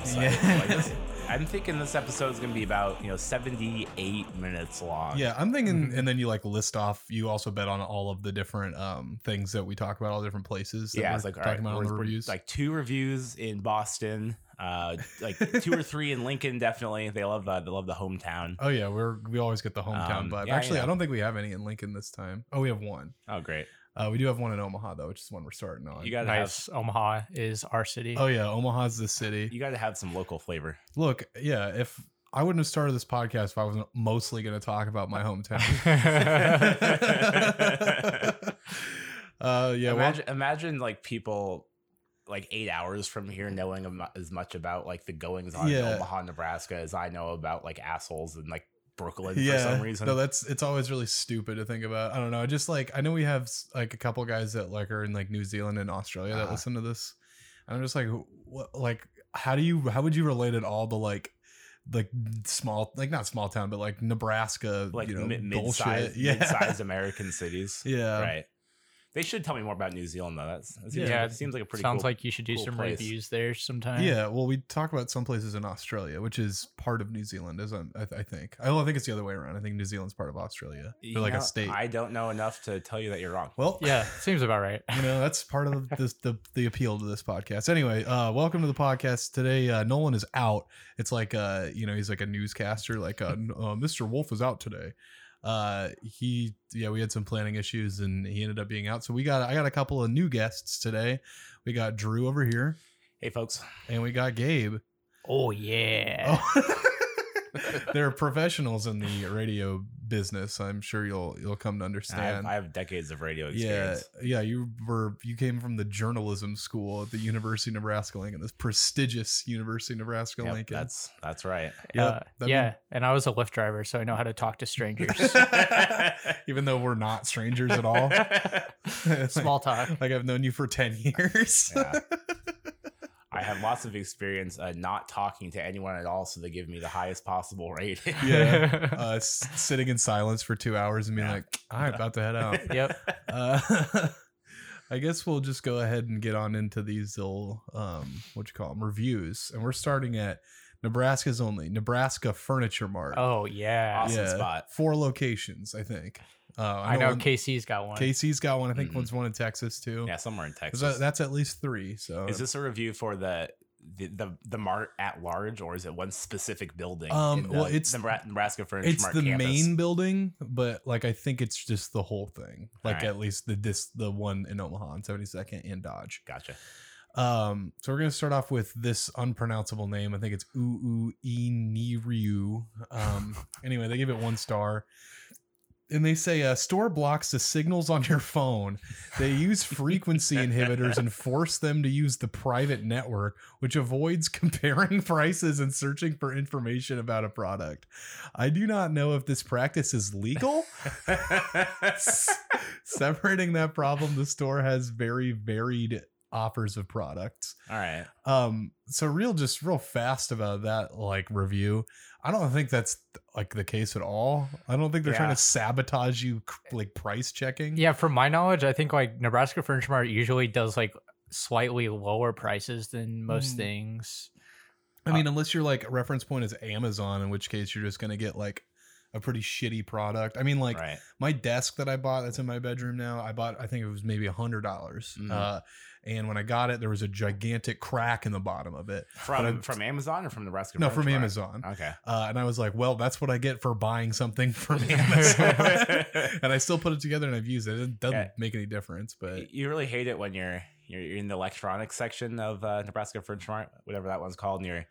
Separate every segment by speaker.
Speaker 1: website.
Speaker 2: Yeah.
Speaker 1: Like this- I'm thinking this episode is gonna be about you know 78 minutes long.
Speaker 2: Yeah, I'm thinking,
Speaker 1: Mm-hmm.
Speaker 2: and then you like list off. You also bet on all of the different um things that we talk about, all the different places. That
Speaker 1: yeah.
Speaker 2: we're
Speaker 1: It's like
Speaker 2: talking
Speaker 1: right,
Speaker 2: about on the reviews.
Speaker 1: like two reviews in Boston, uh, like two or three in Lincoln. Definitely, they love uh, they love the hometown.
Speaker 2: oh yeah, we're we always get the hometown
Speaker 1: Um,
Speaker 2: vibe.
Speaker 1: yeah,
Speaker 2: Actually,
Speaker 1: yeah.
Speaker 2: I don't think we have any in Lincoln this time. Oh, we have one.
Speaker 1: Oh, great!
Speaker 2: Uh, we do have one in Omaha though, which is one we're starting on.
Speaker 1: You gotta
Speaker 3: nice. Omaha is our city.
Speaker 2: oh yeah, Omaha's the city.
Speaker 1: you gotta have some local flavor.
Speaker 2: Look, yeah, if I wouldn't have started this podcast if I wasn't mostly going to talk about my hometown. uh, yeah, well,
Speaker 1: imagine, imagine like people like eight hours from here knowing as much about like the goings on in Omaha, Nebraska as I know about like assholes and like Brooklyn for
Speaker 2: yeah,
Speaker 1: some reason.
Speaker 2: no, that's it's always really stupid to think about. I don't know. I just like I know we have like a couple guys that like are in like New Zealand and Australia that
Speaker 1: Uh-huh.
Speaker 2: listen to this, and I'm just like, what? Like, how do you? How would you relate it all to like? Like small, like not small town, but like Nebraska,
Speaker 1: like
Speaker 2: you know,
Speaker 1: mid-
Speaker 2: bullshit.
Speaker 1: mid-sized,
Speaker 2: yeah,
Speaker 1: mid-sized American cities.
Speaker 2: yeah,
Speaker 1: Right. They should tell me more about New Zealand though. That's that seems,
Speaker 3: Yeah,
Speaker 1: like, it seems like a pretty
Speaker 3: Sounds
Speaker 1: cool-
Speaker 3: like you should do
Speaker 1: cool
Speaker 3: some
Speaker 1: place.
Speaker 3: reviews there sometime.
Speaker 2: Yeah, well, we talk about some places in Australia, which is part of New Zealand, isn't I, I think. I don't think it's the other way around. I think New Zealand's part of Australia.
Speaker 1: You
Speaker 2: They're like
Speaker 1: know,
Speaker 2: a state.
Speaker 1: I don't know enough to tell you that you're wrong.
Speaker 2: well,
Speaker 3: Yeah, seems about right.
Speaker 2: you know that's part of this, the the appeal to this podcast. Anyway, uh, welcome to the podcast today. Uh, Nolan is out. It's like uh, you know, he's like a newscaster. Like uh, uh, Mr. Wolf is out today. Uh, he yeah, we had some planning issues and he ended up being out. So we got I got a couple of new guests today. We got Drew over here
Speaker 1: Hey folks,
Speaker 2: and we got Gabe.
Speaker 3: Oh yeah.
Speaker 2: Oh. They're professionals in the radio business. I'm sure you'll you'll come to
Speaker 1: I have,
Speaker 2: understand.
Speaker 1: I have decades of radio experience.
Speaker 2: yeah. yeah. You were you came from the journalism school at the University of Nebraska Lincoln, this prestigious University of Nebraska
Speaker 1: Yep,
Speaker 2: Lincoln.
Speaker 1: that's that's right.
Speaker 2: Yep,
Speaker 3: Uh,
Speaker 2: that
Speaker 3: yeah, and I was a Lyft driver, so I know how to talk to strangers.
Speaker 2: Even though we're not strangers at all.
Speaker 3: Small talk.
Speaker 2: like I've known you for ten years.
Speaker 1: Yeah. I have lots of experience uh, not talking to anyone at all, so they give me the highest possible rating.
Speaker 2: yeah. Uh, s- sitting in silence for two hours and being
Speaker 1: Yeah.
Speaker 2: like, I'm about to head out.
Speaker 3: Yep.
Speaker 2: Uh, I guess we'll just go ahead and get on into these little um, what you call them reviews, and we're starting at Nebraska's only Nebraska Furniture Mart.
Speaker 3: Oh yeah.
Speaker 1: Awesome spot.
Speaker 2: Four locations, I think. Uh,
Speaker 3: I know
Speaker 2: one-
Speaker 3: KC's got one.
Speaker 2: Casey's got one. I think
Speaker 1: Mhm.
Speaker 2: one's one in Texas too.
Speaker 1: Yeah, somewhere in Texas.
Speaker 2: that- that's at least three. So
Speaker 1: is this a review for the the the, the mart at large, or is it one specific building?
Speaker 2: Um,
Speaker 1: in the
Speaker 2: well, it's-
Speaker 1: Nebra- Nebraska Furniture
Speaker 2: it's
Speaker 1: Mart
Speaker 2: the
Speaker 1: campus?
Speaker 2: main building, but like I think it's just the whole thing. Like
Speaker 1: Alright.
Speaker 2: at least the this the one in Omaha on 72nd and Dodge.
Speaker 1: Gotcha.
Speaker 2: Um, so we're gonna start off with this unpronounceable name. I think it's Uu Iniryu. Um, anyway, they give it one star. And they say uh, store blocks the signals on your phone. They use frequency inhibitors and force them to use the private network, which avoids comparing prices and searching for information about a product. I do not know if this practice is legal. Separating that problem, the store has very varied offers of products.
Speaker 1: All right.
Speaker 2: Um, so real, just real fast about that like review. I don't think that's like the case at all. I don't think they're trying to sabotage you like price checking.
Speaker 3: Yeah, from my knowledge, I think like Nebraska Furniture Mart usually does like slightly lower prices than most
Speaker 2: Mm.
Speaker 3: things.
Speaker 2: I mean, unless your like reference point is Amazon, in which case you're just gonna get like a pretty shitty product. I mean, like
Speaker 1: right.
Speaker 2: my desk that I bought that's in my bedroom now, I bought I think it was maybe a hundred dollars.
Speaker 1: Mhm.
Speaker 2: Uh, and when I got it, there was a gigantic crack in the bottom of it.
Speaker 1: From
Speaker 2: I'm-
Speaker 1: from Amazon or from the Nebraska?
Speaker 2: No, from Amazon.
Speaker 1: Okay.
Speaker 2: Uh, and I was like, well, that's what I get for buying something from Amazon. and I still put it together and I've used it. It doesn't
Speaker 1: Yeah.
Speaker 2: make any difference, but
Speaker 1: you really hate it when you're you're, in the electronics section of uh, Nebraska Furniture Mart, whatever that one's called, and you're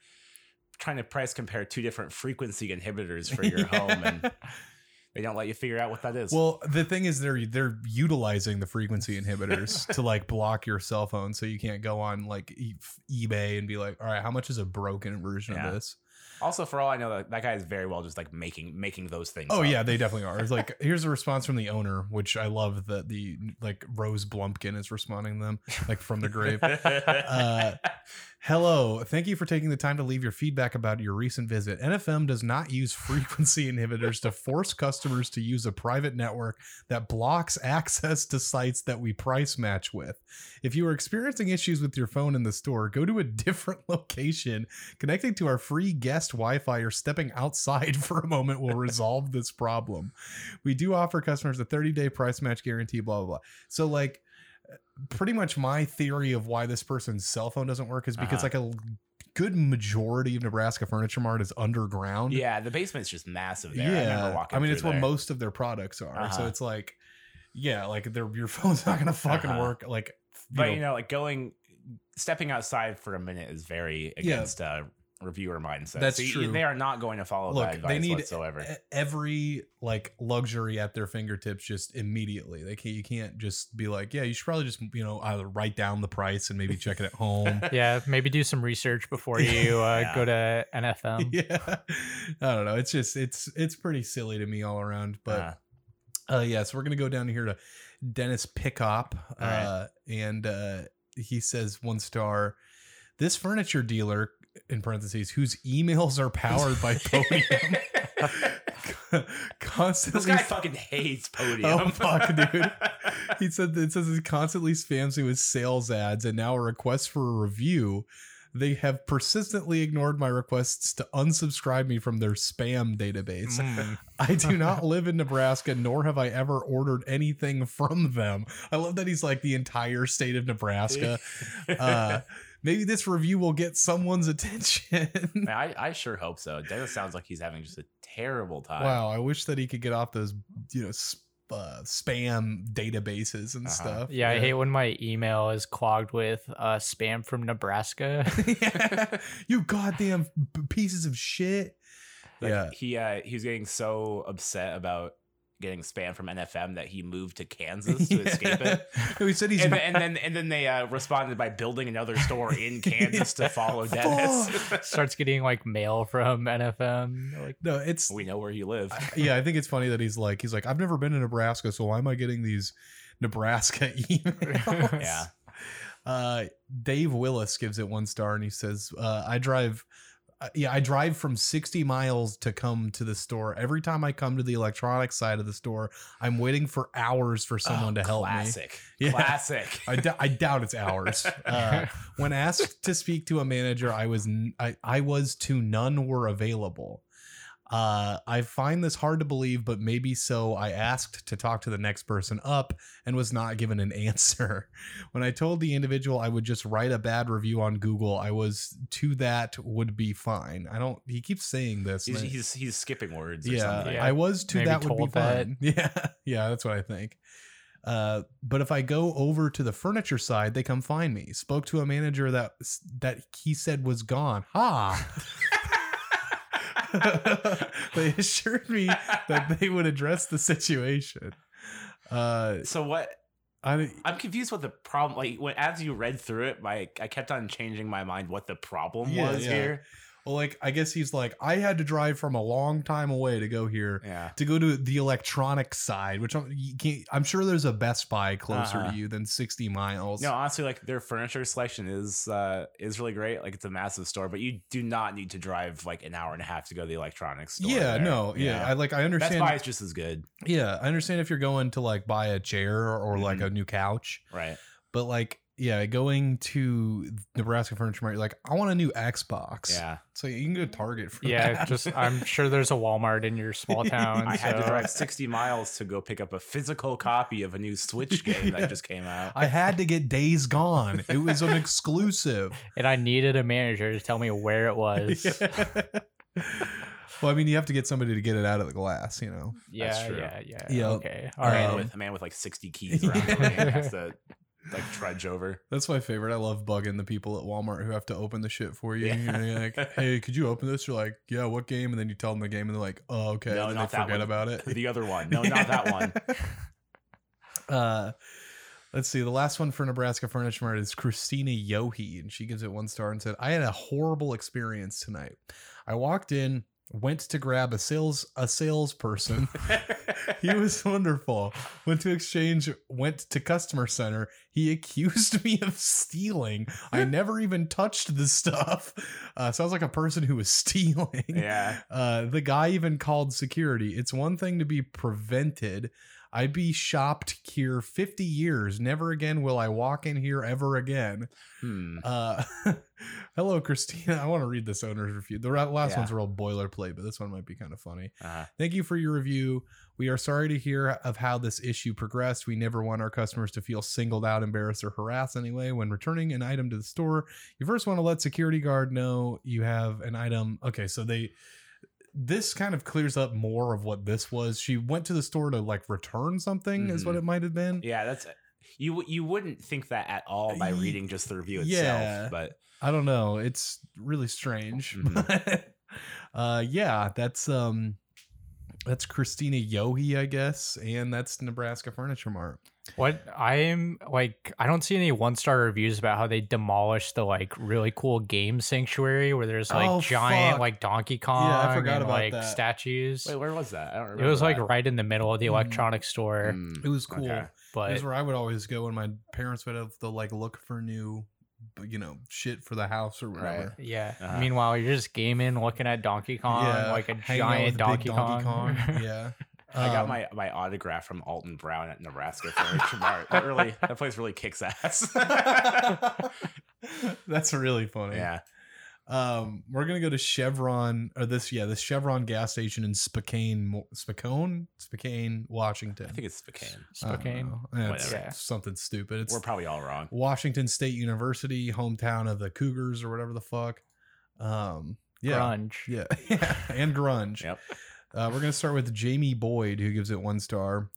Speaker 1: trying to price compare two different frequency inhibitors for your home, and they don't let you figure out what that is.
Speaker 2: well, the thing is, they're they're utilizing the frequency inhibitors to like block your cell phone, so you can't go on like e- eBay and be like, all right, how much is a broken version
Speaker 1: Yeah.
Speaker 2: of this?
Speaker 1: also, for all I know, that, that guy is very well just like making making those things.
Speaker 2: Oh
Speaker 1: up.
Speaker 2: yeah, they definitely are. It's like here's a response from the owner, which I love that the like Rose Blumpkin is responding to them like from the grave. Uh, Hello, thank you for taking the time to leave your feedback about your recent visit. NFM does not use frequency inhibitors to force customers to use a private network that blocks access to sites that we price match with. If you are experiencing issues with your phone in the store, go to a different location. Connecting to our free guest Wi Fi or stepping outside for a moment will resolve this problem. We do offer customers a 30 day price match guarantee, blah, blah, blah. So, like, pretty much my theory of why this person's cell phone doesn't work is because
Speaker 1: Uh-huh.
Speaker 2: like a good majority of Nebraska Furniture Mart is underground.
Speaker 1: Yeah, the basement's just massive there. I,
Speaker 2: yeah.
Speaker 1: remember
Speaker 2: I, mean, it's
Speaker 1: through
Speaker 2: where
Speaker 1: there.
Speaker 2: most of their products are. So
Speaker 1: Uh-huh.
Speaker 2: it's like, yeah, like their your phone's not gonna fucking
Speaker 1: Uh-huh.
Speaker 2: work. Like, you
Speaker 1: But
Speaker 2: know,
Speaker 1: you know, like going, stepping outside for a minute is very
Speaker 2: Yeah.
Speaker 1: against uh, reviewer mindset.
Speaker 2: That's
Speaker 1: So you-
Speaker 2: true.
Speaker 1: They are not going to follow
Speaker 2: look,
Speaker 1: that advice
Speaker 2: they need
Speaker 1: whatsoever.
Speaker 2: every like luxury at their fingertips just immediately. They can't, you can't just be like, yeah, you should probably just you know either write down the price and maybe check it at home.
Speaker 3: Yeah, maybe do some research before you uh,
Speaker 1: Yeah.
Speaker 3: go to NFM.
Speaker 2: yeah, I don't know. It's just it's it's pretty silly to me all around. But
Speaker 1: Uh,
Speaker 2: Uh, yeah, so we're gonna go down here to Dennis Pickop, uh,
Speaker 1: right.
Speaker 2: and uh, he says one star. This furniture dealer, in parentheses, whose emails are powered by Podium,
Speaker 1: this
Speaker 2: constantly.
Speaker 1: guy fucking hates Podium.
Speaker 2: Oh, fuck, dude. he said it says he constantly spams me with sales ads, and now a request for a review. They have persistently ignored my requests to unsubscribe me from their spam database.
Speaker 3: Mm.
Speaker 2: I do not live in Nebraska, nor have I ever ordered anything from them. I love that he's like the entire state of Nebraska. Uh, maybe this review will get someone's attention.
Speaker 1: Man, I, I sure hope so. Dennis sounds like he's having just a terrible time.
Speaker 2: wow, I wish that he could get off those, you know, sp- uh, spam databases and
Speaker 1: Uh-huh.
Speaker 2: stuff.
Speaker 3: Yeah, I hate when my email is clogged with uh, spam from Nebraska.
Speaker 2: Yeah. you goddamn pieces of shit.
Speaker 1: Like,
Speaker 2: yeah.
Speaker 1: he uh, he was getting so upset about getting spam from NFM that he moved to Kansas to escape it.
Speaker 2: No, he said he's
Speaker 1: And, then- and then and then they uh, responded by building another store in Kansas to follow Dennis.
Speaker 3: Starts getting like mail from NFM. Like,
Speaker 2: no, it's
Speaker 1: we know where you live.
Speaker 2: I- yeah, I think it's funny that he's like, he's like, I've never been to Nebraska, so why am I getting these Nebraska emails?
Speaker 1: Yeah.
Speaker 2: Uh, Dave Willis gives it one star, and he says, uh, "I drive." Yeah, I drive from 60 miles to come to the store. Every time I come to the electronics side of the store, I'm waiting for hours for someone
Speaker 1: Oh,
Speaker 2: to help me.
Speaker 1: classic.
Speaker 2: Yeah.
Speaker 1: Classic.
Speaker 2: I, d- I doubt it's hours. Uh, when asked to speak to a manager, I was n- I, I was to none were available. Uh, I find this hard to believe, but maybe so. I asked to talk to the next person up and was not given an answer. When I told the individual I would just write a bad review on Google, I was to that would be fine. I don't. He keeps saying this.
Speaker 1: He's, he's he's skipping words. Or
Speaker 2: yeah,
Speaker 1: something.
Speaker 3: Yeah.
Speaker 2: I was to
Speaker 3: Maybe
Speaker 2: that would be
Speaker 3: that.
Speaker 2: fine. Yeah, yeah, that's what I think. Uh, but if I go over to the furniture side, they come find me. Spoke to a manager that that he said was gone. Ha! they assured me that they would address the situation. Uh,
Speaker 1: So what?
Speaker 2: I
Speaker 1: I'm confused what the problem. Like when as you read through it, my I kept on changing my mind what the problem
Speaker 2: Yeah,
Speaker 1: was
Speaker 2: yeah.
Speaker 1: here.
Speaker 2: Like I guess he's like I had to drive from a long time away to go here.
Speaker 1: Yeah.
Speaker 2: to go to the electronic side, which I'm, you can't, I'm sure there's a Best Buy closer
Speaker 1: Uh-huh.
Speaker 2: to you than 60 miles.
Speaker 1: No, honestly, like their furniture selection is uh is really great. Like it's a massive store, but you do not need to drive like an hour and a half to go to the electronics store.
Speaker 2: yeah,
Speaker 1: there.
Speaker 2: no, yeah, I like, I
Speaker 1: Best
Speaker 2: understand.
Speaker 1: Buy is just as good,
Speaker 2: yeah, I understand if you're going to like buy a chair or like
Speaker 1: Mhm.
Speaker 2: a new couch,
Speaker 1: right?
Speaker 2: but like, yeah, going to Nebraska Furniture Mart, you're like, I want a new Xbox.
Speaker 1: Yeah,
Speaker 2: so you can go to Target for
Speaker 3: yeah,
Speaker 2: that.
Speaker 3: just I'm sure there's a Walmart in your small town.
Speaker 1: I had to drive 60 miles to go pick up a physical copy of a new Switch game
Speaker 2: Yeah.
Speaker 1: that just came out.
Speaker 2: I had to get Days Gone. It was an exclusive.
Speaker 3: and I needed a manager to tell me where it was.
Speaker 2: well, I mean, you have to get somebody to get it out of the glass, you know.
Speaker 3: Yeah,
Speaker 1: That's true.
Speaker 3: yeah, yeah.
Speaker 2: Yeah.
Speaker 3: Okay. All
Speaker 1: a,
Speaker 3: right.
Speaker 1: man
Speaker 2: Um,
Speaker 1: with, a man with like 60 keys around the room has to like trudge over.
Speaker 2: That's my favorite. I love bugging the people at Walmart who have to open the shit for you.
Speaker 1: Yeah.
Speaker 2: You're like, hey, could you open this? You're like, yeah, what game? And then you tell them the game, and they're like, oh, okay.
Speaker 1: No,
Speaker 2: and then
Speaker 1: not
Speaker 2: they
Speaker 1: that
Speaker 2: forget
Speaker 1: one.
Speaker 2: about it.
Speaker 1: The other one. No, not that one.
Speaker 2: Uh, let's see. The last one for Nebraska Furniture Mart is Christina Yohe, and she gives it one star and said, I had a horrible experience tonight. I walked in went to grab a sales a salesperson. he was wonderful. Went to exchange, went to customer center. He accused me of stealing. I never even touched the stuff. Uh, sounds like a person who was stealing.
Speaker 1: yeah.
Speaker 2: Uh, the guy even called security. It's one thing to be prevented. I'd be shopped here 50 years. Never again will I walk in here ever again.
Speaker 1: Hmm.
Speaker 2: Uh, hello, Christina. I want to read this owner's review. The last
Speaker 1: Yeah.
Speaker 2: one's a real boilerplate, but this one might be kind of funny.
Speaker 1: Uh,
Speaker 2: Thank you for your review. We are sorry to hear of how this issue progressed. We never want our customers to feel singled out, embarrassed, or harassed anyway. When returning an item to the store, you first want to let security guard know you have an item. Okay, so they this kind of clears up more of what this was. She went to the store to like return something, is what
Speaker 1: Mhm.
Speaker 2: it might have been.
Speaker 1: yeah, that's you. You wouldn't think that at all by reading just the review itself,
Speaker 2: yeah.
Speaker 1: but
Speaker 2: I don't know. It's really strange.
Speaker 1: Mhm.
Speaker 2: Uh yeah, that's um that's Christina Yohe, I guess, and that's Nebraska Furniture Mart.
Speaker 3: What I'm like, I don't see any one star reviews about how they demolished the like really cool game sanctuary where there's like
Speaker 2: Oh,
Speaker 3: giant
Speaker 2: fuck.
Speaker 3: like Donkey Kong yeah, I
Speaker 2: forgot
Speaker 3: and
Speaker 2: about
Speaker 3: like
Speaker 2: that.
Speaker 3: statues.
Speaker 1: wait, where was that? I don't
Speaker 3: it
Speaker 1: remember.
Speaker 3: was like right in the middle of the
Speaker 2: Mm.
Speaker 3: electronics store,
Speaker 1: Mm,
Speaker 2: It was cool.
Speaker 1: okay.
Speaker 2: It
Speaker 3: but
Speaker 2: was where I would always go when my parents would have to like look for new you know, shit for the house or whatever.
Speaker 3: yeah.
Speaker 1: Uh-huh.
Speaker 3: Meanwhile, you're just gaming, looking at Donkey Kong, like a
Speaker 2: hanging
Speaker 3: giant
Speaker 2: the big
Speaker 3: Donkey, Kong.
Speaker 2: yeah.
Speaker 1: I got
Speaker 2: Um,
Speaker 1: my, my autograph from Alton Brown at Nebraska Furniture Mart. That really that place really kicks ass.
Speaker 2: That's really funny.
Speaker 1: yeah.
Speaker 2: Um, we're gonna go to Chevron or this, yeah, this Chevron gas station in Spokane, Spokane, Spokane, Washington.
Speaker 1: I think it's Spokane.
Speaker 3: Spokane.
Speaker 2: know. Yeah,
Speaker 3: Whatever.
Speaker 2: something stupid. It's
Speaker 1: We're probably all wrong.
Speaker 2: Washington State University, hometown of the Cougars or whatever the fuck. Um, yeah,
Speaker 3: Grunge.
Speaker 2: yeah, yeah, and grunge.
Speaker 1: Yep.
Speaker 2: Uh, we're gonna start with Jamie Boyd, who gives it one star.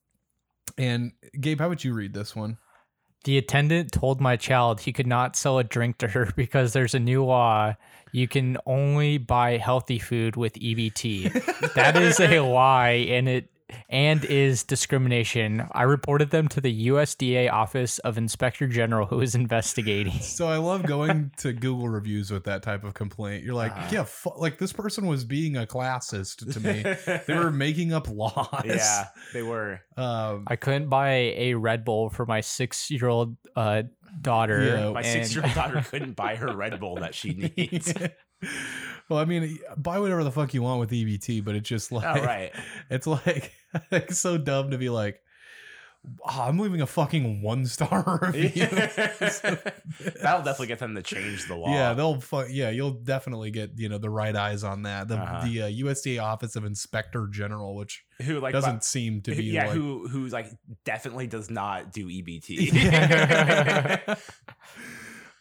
Speaker 2: And Gabe, how would you read this one?
Speaker 3: The attendant told my child he could not sell a drink to her because there's a new law. You can only buy healthy food with EBT. that is a lie and it and is discrimination. I reported them to the USDA Office of Inspector General who is investigating.
Speaker 2: So I love going to Google reviews with that type of complaint. You're like,
Speaker 1: Uh-huh.
Speaker 2: yeah, fu- like this person was being a classist to me. they were making up laws.
Speaker 1: yeah, they were.
Speaker 2: Um,
Speaker 3: I couldn't buy a Red Bull for my 6-year-old uh, daughter.
Speaker 2: Yeah,
Speaker 1: My six year old daughter couldn't buy her Red Bull that she needs.
Speaker 2: Well, I mean, buy whatever the fuck you want with EBT, but it's just like,
Speaker 1: Oh, right.
Speaker 2: it's like, it's so dumb to be like, "Ah, I'm leaving a fucking one star review.
Speaker 1: That'll definitely get them to change the law.
Speaker 2: Yeah, they'll fu- yeah, you'll definitely get you know the right eyes on that. The
Speaker 1: Uh-huh.
Speaker 2: the uh, USDA Office of Inspector General, which
Speaker 1: who like
Speaker 2: doesn't
Speaker 1: bu-
Speaker 2: seem to be
Speaker 1: yeah,
Speaker 2: like,
Speaker 1: who who like definitely does not do EBT.
Speaker 2: Yeah.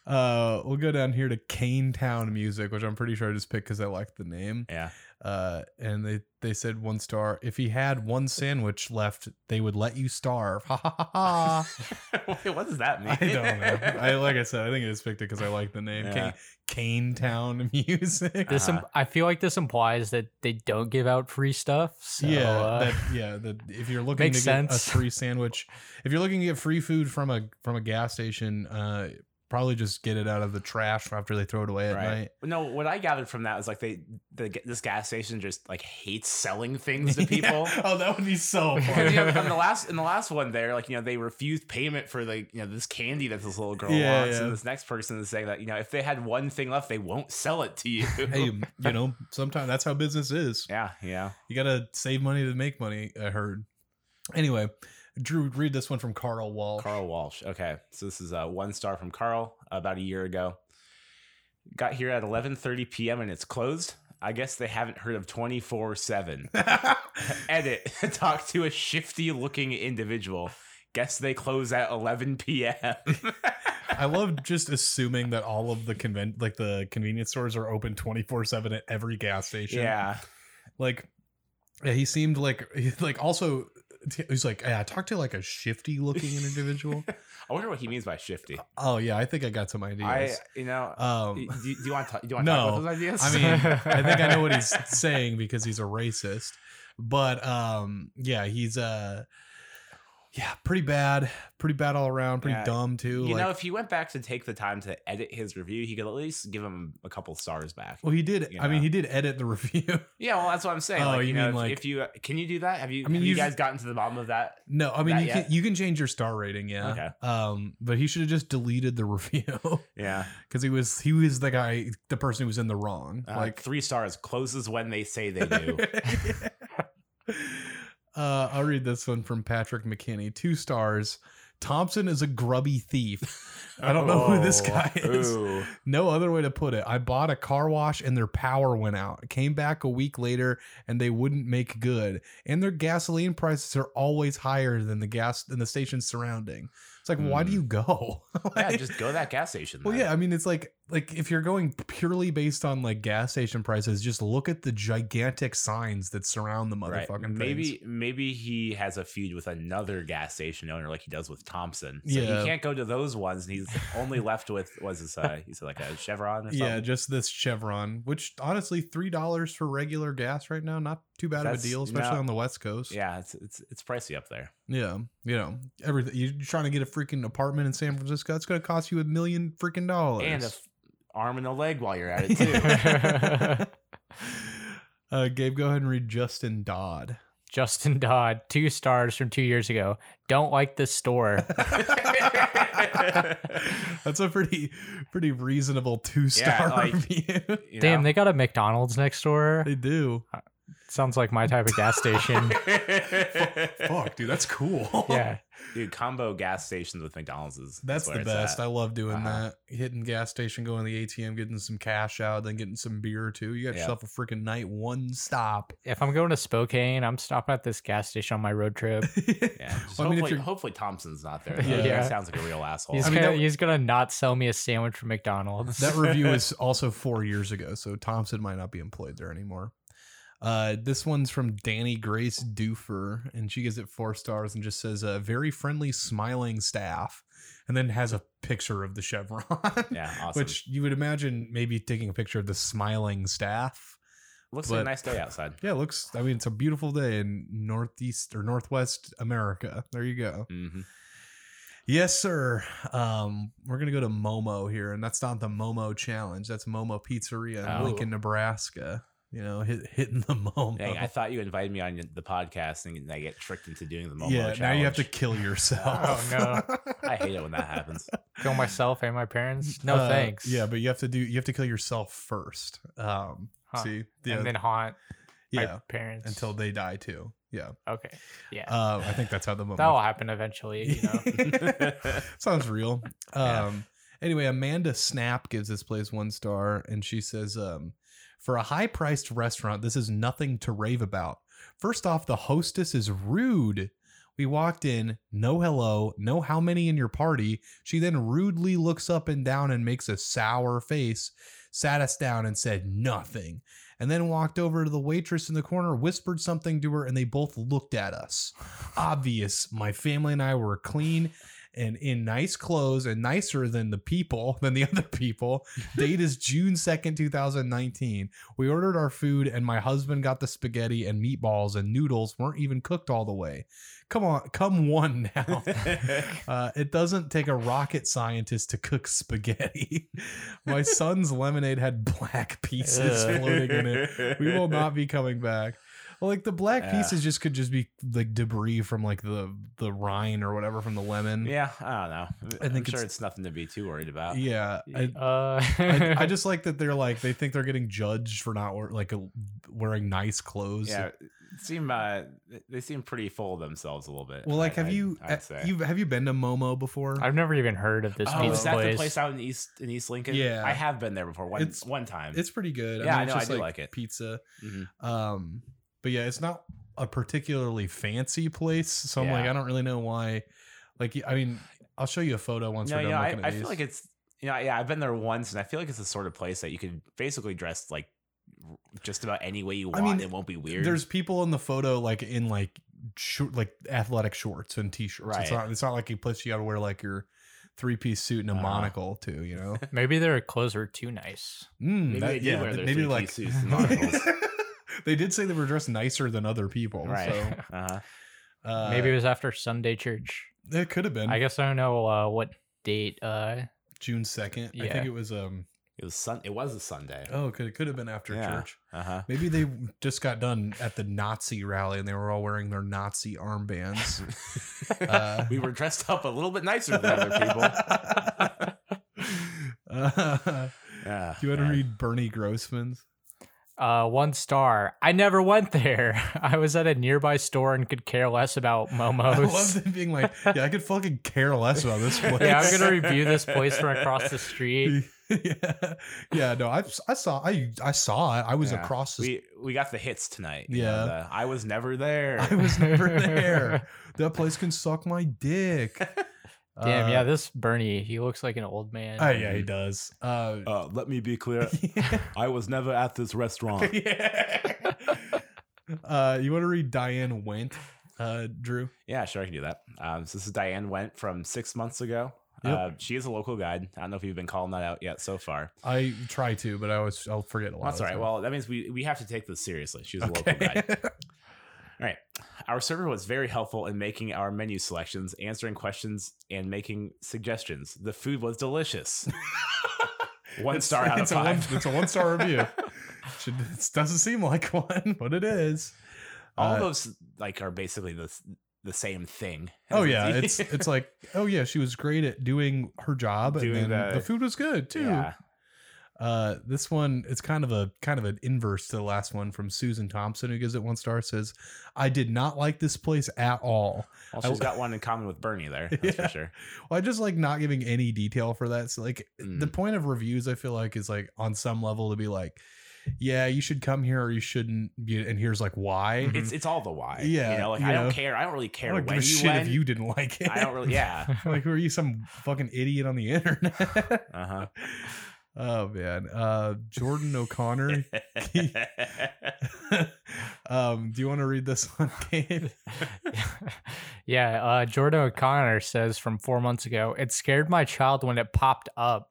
Speaker 2: Uh, we'll go down here to Cane Town Music, which I'm pretty sure I just picked because I liked the name.
Speaker 1: yeah.
Speaker 2: Uh, and they they said one star. If he had one sandwich left, they would let you starve. Ha ha ha ha.
Speaker 1: Wait, what does that mean?
Speaker 2: I don't know. I like I said, I think I just picked it because I like the name.
Speaker 1: Yeah.
Speaker 2: Cane, Cane Town Music.
Speaker 3: This im-
Speaker 1: Uh-huh.
Speaker 3: I feel like this implies that they don't give out free stuff. So,
Speaker 2: yeah,
Speaker 3: uh,
Speaker 2: that yeah. That if you're looking
Speaker 3: Makes
Speaker 2: to get a free sandwich, if you're looking to get free food from a from a gas station, uh, probably just get it out of the trash after they throw it away at
Speaker 1: Right.
Speaker 2: night.
Speaker 1: No, what I gathered from that was like they the this gas station just like hates selling things to people.
Speaker 2: Yeah. Oh, that would be so funny.
Speaker 1: you know, in the last in the last one there, like you know, they refused payment for the you know this candy that this little girl
Speaker 2: Yeah,
Speaker 1: wants,
Speaker 2: yeah.
Speaker 1: and this next person is saying that you know if they had one thing left, they won't sell it to you.
Speaker 2: hey, you know, sometimes that's how business is.
Speaker 1: yeah, yeah.
Speaker 2: You gotta save money to make money. I heard. Anyway, Drew, read this one from Carl Walsh.
Speaker 1: Carl Walsh. Okay, so this is uh, one star from Carl about a year ago. Got here at 11:30 p.m. and it's closed. I guess they haven't heard of 24 seven. Edit. Talk to a shifty looking individual. Guess they close at 11 p.m.
Speaker 2: I love just assuming that all of the conven- like the convenience stores are open 24/7 at every gas station.
Speaker 1: yeah.
Speaker 2: Like yeah, he seemed like like also he's like, yeah, I talked to like a shifty looking individual.
Speaker 1: I wonder what he means by shifty.
Speaker 2: oh yeah, I think I got some ideas.
Speaker 1: I, you know,
Speaker 2: um
Speaker 1: do, do you want to do you want to
Speaker 2: no.
Speaker 1: talk about those ideas?
Speaker 2: I mean, I think I know what he's saying because he's a racist. But um yeah, he's uh Yeah, pretty bad. Pretty bad all around. Pretty
Speaker 1: Yeah,
Speaker 2: dumb too.
Speaker 1: You
Speaker 2: like,
Speaker 1: know, if he went back to take the time to edit his review, he could at least give him a couple stars back.
Speaker 2: well, he did.
Speaker 1: you
Speaker 2: I mean, he did edit the review.
Speaker 1: Yeah, well, that's what I'm saying.
Speaker 2: Oh,
Speaker 1: like, you,
Speaker 2: you
Speaker 1: know,
Speaker 2: mean,
Speaker 1: if,
Speaker 2: like-
Speaker 1: if you can you do that? Have you?
Speaker 2: I mean,
Speaker 1: have you guys gotten to the bottom of that?
Speaker 2: no, I mean, you can you can change your star rating. Yeah.
Speaker 1: Okay.
Speaker 2: Um, but he should have just deleted the review
Speaker 1: Yeah,
Speaker 2: because he was he was the guy, the person who was in the wrong.
Speaker 1: uh,
Speaker 2: like
Speaker 1: three stars, closes when they say they do.
Speaker 2: Uh, I'll read this one from Patrick McKinney. Two stars. Thompson is a grubby thief. I don't know who this
Speaker 1: Oh,
Speaker 2: guy is.
Speaker 1: ooh.
Speaker 2: No other way to put it. I bought a car wash and their power went out. Came back a week later and they wouldn't make good. And their gasoline prices are always higher than the gas than the stations surrounding. It's like, why do
Speaker 1: Hmm.
Speaker 2: you go?
Speaker 1: Yeah, just go to that gas station.
Speaker 2: well,
Speaker 1: then.
Speaker 2: yeah, I mean, it's like like if you're going purely based on like gas station prices, just look at the gigantic signs that surround the
Speaker 1: Right.
Speaker 2: motherfucking
Speaker 1: Maybe
Speaker 2: things.
Speaker 1: maybe he has a feud with another gas station owner like he does with Thompson. So
Speaker 2: Yeah.
Speaker 1: he can't go to those ones and he's only left with was this uh he said like a Chevron or something.
Speaker 2: Yeah, just this Chevron, which honestly, three dollars for regular gas right now, not too bad of a deal, especially
Speaker 1: no.
Speaker 2: on the West Coast.
Speaker 1: Yeah, it's it's it's pricey up there.
Speaker 2: Yeah, you know, everything. You're trying to get a freaking apartment in San Francisco. It's going to cost you a million freaking dollars.
Speaker 1: And a arm and a leg while you're at it too.
Speaker 2: uh, Gabe, go ahead and read Justin Dodd.
Speaker 3: Justin Dodd, two stars from two years ago. Don't like this store.
Speaker 2: That's a pretty, pretty reasonable two star
Speaker 1: like,
Speaker 2: review.
Speaker 1: You
Speaker 3: Damn,
Speaker 1: know?
Speaker 3: they got a McDonald's next door.
Speaker 2: they do.
Speaker 3: Sounds like my type of gas station.
Speaker 2: Fuck, dude, that's cool.
Speaker 3: yeah.
Speaker 1: Dude, combo gas stations with McDonald's is
Speaker 2: That's the best.
Speaker 1: at.
Speaker 2: I love doing
Speaker 1: Uh-huh.
Speaker 2: that. Hitting gas station, going to the ATM, getting some cash out, then getting some beer too. You got
Speaker 1: Yeah.
Speaker 2: yourself a freaking night one stop.
Speaker 3: If I'm going to Spokane, I'm stopping at this gas station on my road trip.
Speaker 1: Yeah, just
Speaker 2: Well, I mean,
Speaker 1: hopefully, hopefully Thompson's not there.
Speaker 2: Yeah.
Speaker 1: Yeah,
Speaker 3: Yeah.
Speaker 1: sounds like a real asshole.
Speaker 3: He's
Speaker 2: I mean,
Speaker 3: gonna
Speaker 2: that-
Speaker 3: he's gonna not sell me a sandwich from McDonald's.
Speaker 2: that review is also four years ago, so Thompson might not be employed there anymore. Uh, this one's from Danny Grace Doofer, and she gives it four stars and just says, "A very friendly, smiling staff," and then has a picture of the chevron.
Speaker 1: yeah, awesome.
Speaker 2: Which you would imagine maybe taking a picture of the smiling staff.
Speaker 1: looks like a nice day outside.
Speaker 2: Yeah, it looks. I mean, it's a beautiful day in northeast or northwest America. There you go.
Speaker 1: hmm
Speaker 2: Yes, sir. Um, we're gonna go to Momo here, and that's not the Momo challenge. That's Momo Pizzeria in
Speaker 1: Oh.
Speaker 2: Lincoln, Nebraska. You know, hit, hitting the Momo.
Speaker 1: Dang, I thought you invited me on the podcast and I get tricked into doing the Momo
Speaker 2: yeah,
Speaker 1: challenge.
Speaker 2: now you have to kill yourself.
Speaker 3: Oh, no.
Speaker 1: I hate it when that happens.
Speaker 3: Kill myself and my parents. No
Speaker 2: Uh,
Speaker 3: thanks.
Speaker 2: Yeah, but you have to do. You have to kill yourself first. Um,
Speaker 3: Huh.
Speaker 2: see, yeah,
Speaker 3: And then haunt
Speaker 2: yeah,
Speaker 3: my parents
Speaker 2: until they die too. Yeah,
Speaker 3: Okay. Yeah.
Speaker 2: uh, I think that's how the Momo
Speaker 3: that will happen eventually. You know.
Speaker 2: Sounds real. Um
Speaker 1: Yeah.
Speaker 2: anyway, Amanda Snap gives this place one star and she says, um, for a high priced restaurant, this is nothing to rave about. First off, the hostess is rude. We walked in, no hello, no how many in your party. She then rudely looks up and down and makes a sour face, sat us down and said nothing, and then walked over to the waitress in the corner, whispered something to her, and they both looked at us. Obvious, my family and I were clean and in nice clothes and nicer than the people, than the other people. Date is June 2nd, 2019. We ordered our food, and my husband got the spaghetti and meatballs, and noodles weren't even cooked all the way. Come on, come one now. Uh, it doesn't take a rocket scientist to cook spaghetti. My son's lemonade had black pieces floating in it. We will not be coming back. Well, like the black
Speaker 1: Yeah.
Speaker 2: pieces just could just be like debris from like the the rind or whatever from the lemon.
Speaker 1: yeah, I don't know.
Speaker 2: I
Speaker 1: I
Speaker 2: think
Speaker 1: think sure
Speaker 2: it's-
Speaker 1: it's nothing to be too worried about.
Speaker 2: Yeah. I,
Speaker 3: uh,
Speaker 2: I, I just like that they're like they think they're getting judged for not wear, like a, wearing nice clothes.
Speaker 1: Yeah, seem uh, they seem pretty full of themselves a little bit.
Speaker 2: Well, like,
Speaker 1: I-
Speaker 2: have
Speaker 1: I-
Speaker 2: you you have you been to Momo before?
Speaker 3: I've never even heard of this
Speaker 1: Oh,
Speaker 3: pizza
Speaker 1: is that
Speaker 3: place.
Speaker 1: the place out in East in East Lincoln?
Speaker 2: Yeah.
Speaker 1: I have been there before. One
Speaker 2: It's-
Speaker 1: one time.
Speaker 2: it's pretty good.
Speaker 1: Yeah, I
Speaker 2: it's
Speaker 1: know, I
Speaker 2: just
Speaker 1: do like it.
Speaker 2: Pizza.
Speaker 1: Mhm.
Speaker 2: Um, but yeah, it's not a particularly fancy place, so I'm like, I don't really know why. Like, I mean, I'll show you a photo once
Speaker 1: no,
Speaker 2: we're
Speaker 1: you
Speaker 2: done
Speaker 1: know, I,
Speaker 2: looking at
Speaker 1: I
Speaker 2: these.
Speaker 1: feel like it's you know, yeah, I've been there once, and I feel like it's the sort of place that you can basically dress like just about any way you
Speaker 2: I
Speaker 1: want.
Speaker 2: mean,
Speaker 1: it won't be weird.
Speaker 2: There's people in the photo like in like short, like athletic shorts and t-shirts. It's
Speaker 1: Right.
Speaker 2: not. It's not like a place you got to wear like your three piece suit and a
Speaker 1: Uh-huh.
Speaker 2: monocle too. You know.
Speaker 3: Maybe their clothes are too nice.
Speaker 2: Mm,
Speaker 1: Maybe
Speaker 2: that-
Speaker 1: they do
Speaker 2: yeah,
Speaker 1: wear their
Speaker 2: maybe
Speaker 1: three-piece
Speaker 2: like
Speaker 1: suits and monocles.
Speaker 2: they did say they were dressed nicer than other people.
Speaker 1: right.
Speaker 2: So
Speaker 1: Uh-huh.
Speaker 2: Uh,
Speaker 3: Maybe it was after Sunday church.
Speaker 2: it could have been
Speaker 3: I guess I don't know uh, what date. Uh,
Speaker 2: June second.
Speaker 3: Yeah.
Speaker 2: I think it was. Um.
Speaker 1: It was sun. It was a Sunday.
Speaker 2: Oh, it could it could have been after
Speaker 1: Yeah.
Speaker 2: church.
Speaker 1: Uh huh.
Speaker 2: Maybe they just got done at the Nazi rally and they were all wearing their Nazi armbands. Uh,
Speaker 1: we were dressed up a little bit nicer than other people.
Speaker 2: Uh,
Speaker 1: Yeah.
Speaker 2: do you want to read Bernie Grossman's?
Speaker 3: Uh, one star. I never went there. I was at a nearby store and could care less about Momo's.
Speaker 2: I love them being like, yeah, I could fucking care less about this place.
Speaker 3: yeah, I'm gonna review this place from across the street.
Speaker 2: yeah, yeah. No, I, I saw, I, I saw it. I was
Speaker 1: Yeah.
Speaker 2: across the.
Speaker 1: We we got the hits tonight.
Speaker 2: Yeah.
Speaker 1: know, the, I was never there.
Speaker 2: I was never there. That place can suck my dick.
Speaker 3: Damn,
Speaker 2: Uh,
Speaker 3: yeah, this Bernie, he looks like an old man.
Speaker 2: Oh yeah, he does. Uh,
Speaker 1: Uh, let me be clear. I was never at this restaurant.
Speaker 2: yeah. Uh, you want to read Diane Went, uh, Drew?
Speaker 1: Yeah, sure, I can do that. Um, so this is Diane Went from six months ago.
Speaker 2: Yep.
Speaker 1: Uh, she is a local guide. I don't know if you've been calling that out yet so far.
Speaker 2: I try to, but I always I'll forget a lot.
Speaker 1: That's
Speaker 2: of
Speaker 1: all right. Well, that means we, we have to take this seriously. She's a local guide. All right. Our server was very helpful in making our menu selections, answering questions, and making suggestions. The food was delicious. One
Speaker 2: It's-
Speaker 1: star out of
Speaker 2: it's a one-
Speaker 1: five.
Speaker 2: it's a one star review. Should, it doesn't seem like one, but it is.
Speaker 1: All
Speaker 2: Uh,
Speaker 1: those like are basically the the same thing.
Speaker 2: Oh yeah, it's it's like oh yeah, she was great at doing her job,
Speaker 1: Doing
Speaker 2: and
Speaker 1: the-
Speaker 2: the, food was good too.
Speaker 1: yeah.
Speaker 2: Uh, this one it's kind of a kind of an inverse to the last one from Susan Thompson, who gives it one star. Says, "I did not like this place at all.
Speaker 1: Well,
Speaker 2: I-
Speaker 1: she's got one in common with Bernie there. That's
Speaker 2: Yeah.
Speaker 1: for sure.
Speaker 2: Well, I just like not giving any detail for that. So like the
Speaker 1: Mm.
Speaker 2: point of reviews, I feel like is like on some level to be like, yeah, you should come here or you shouldn't. Be, and here's like why.
Speaker 3: Mhm.
Speaker 1: It's it's all the why.
Speaker 2: Yeah,
Speaker 1: You know, like
Speaker 2: you
Speaker 1: I
Speaker 2: know.
Speaker 1: don't care. I don't really
Speaker 2: I
Speaker 1: care
Speaker 2: don't
Speaker 1: when
Speaker 2: give a
Speaker 1: you
Speaker 2: shit
Speaker 1: went.
Speaker 2: if you didn't like it.
Speaker 1: I don't really. Yeah.
Speaker 2: like, were you some fucking idiot on the internet?
Speaker 1: Uh huh.
Speaker 2: Oh man, uh, Jordan O'Connor. um, do you want to read this one, Gabe?
Speaker 3: yeah, uh, Jordan O'Connor says from four months ago, it scared my child when it popped up.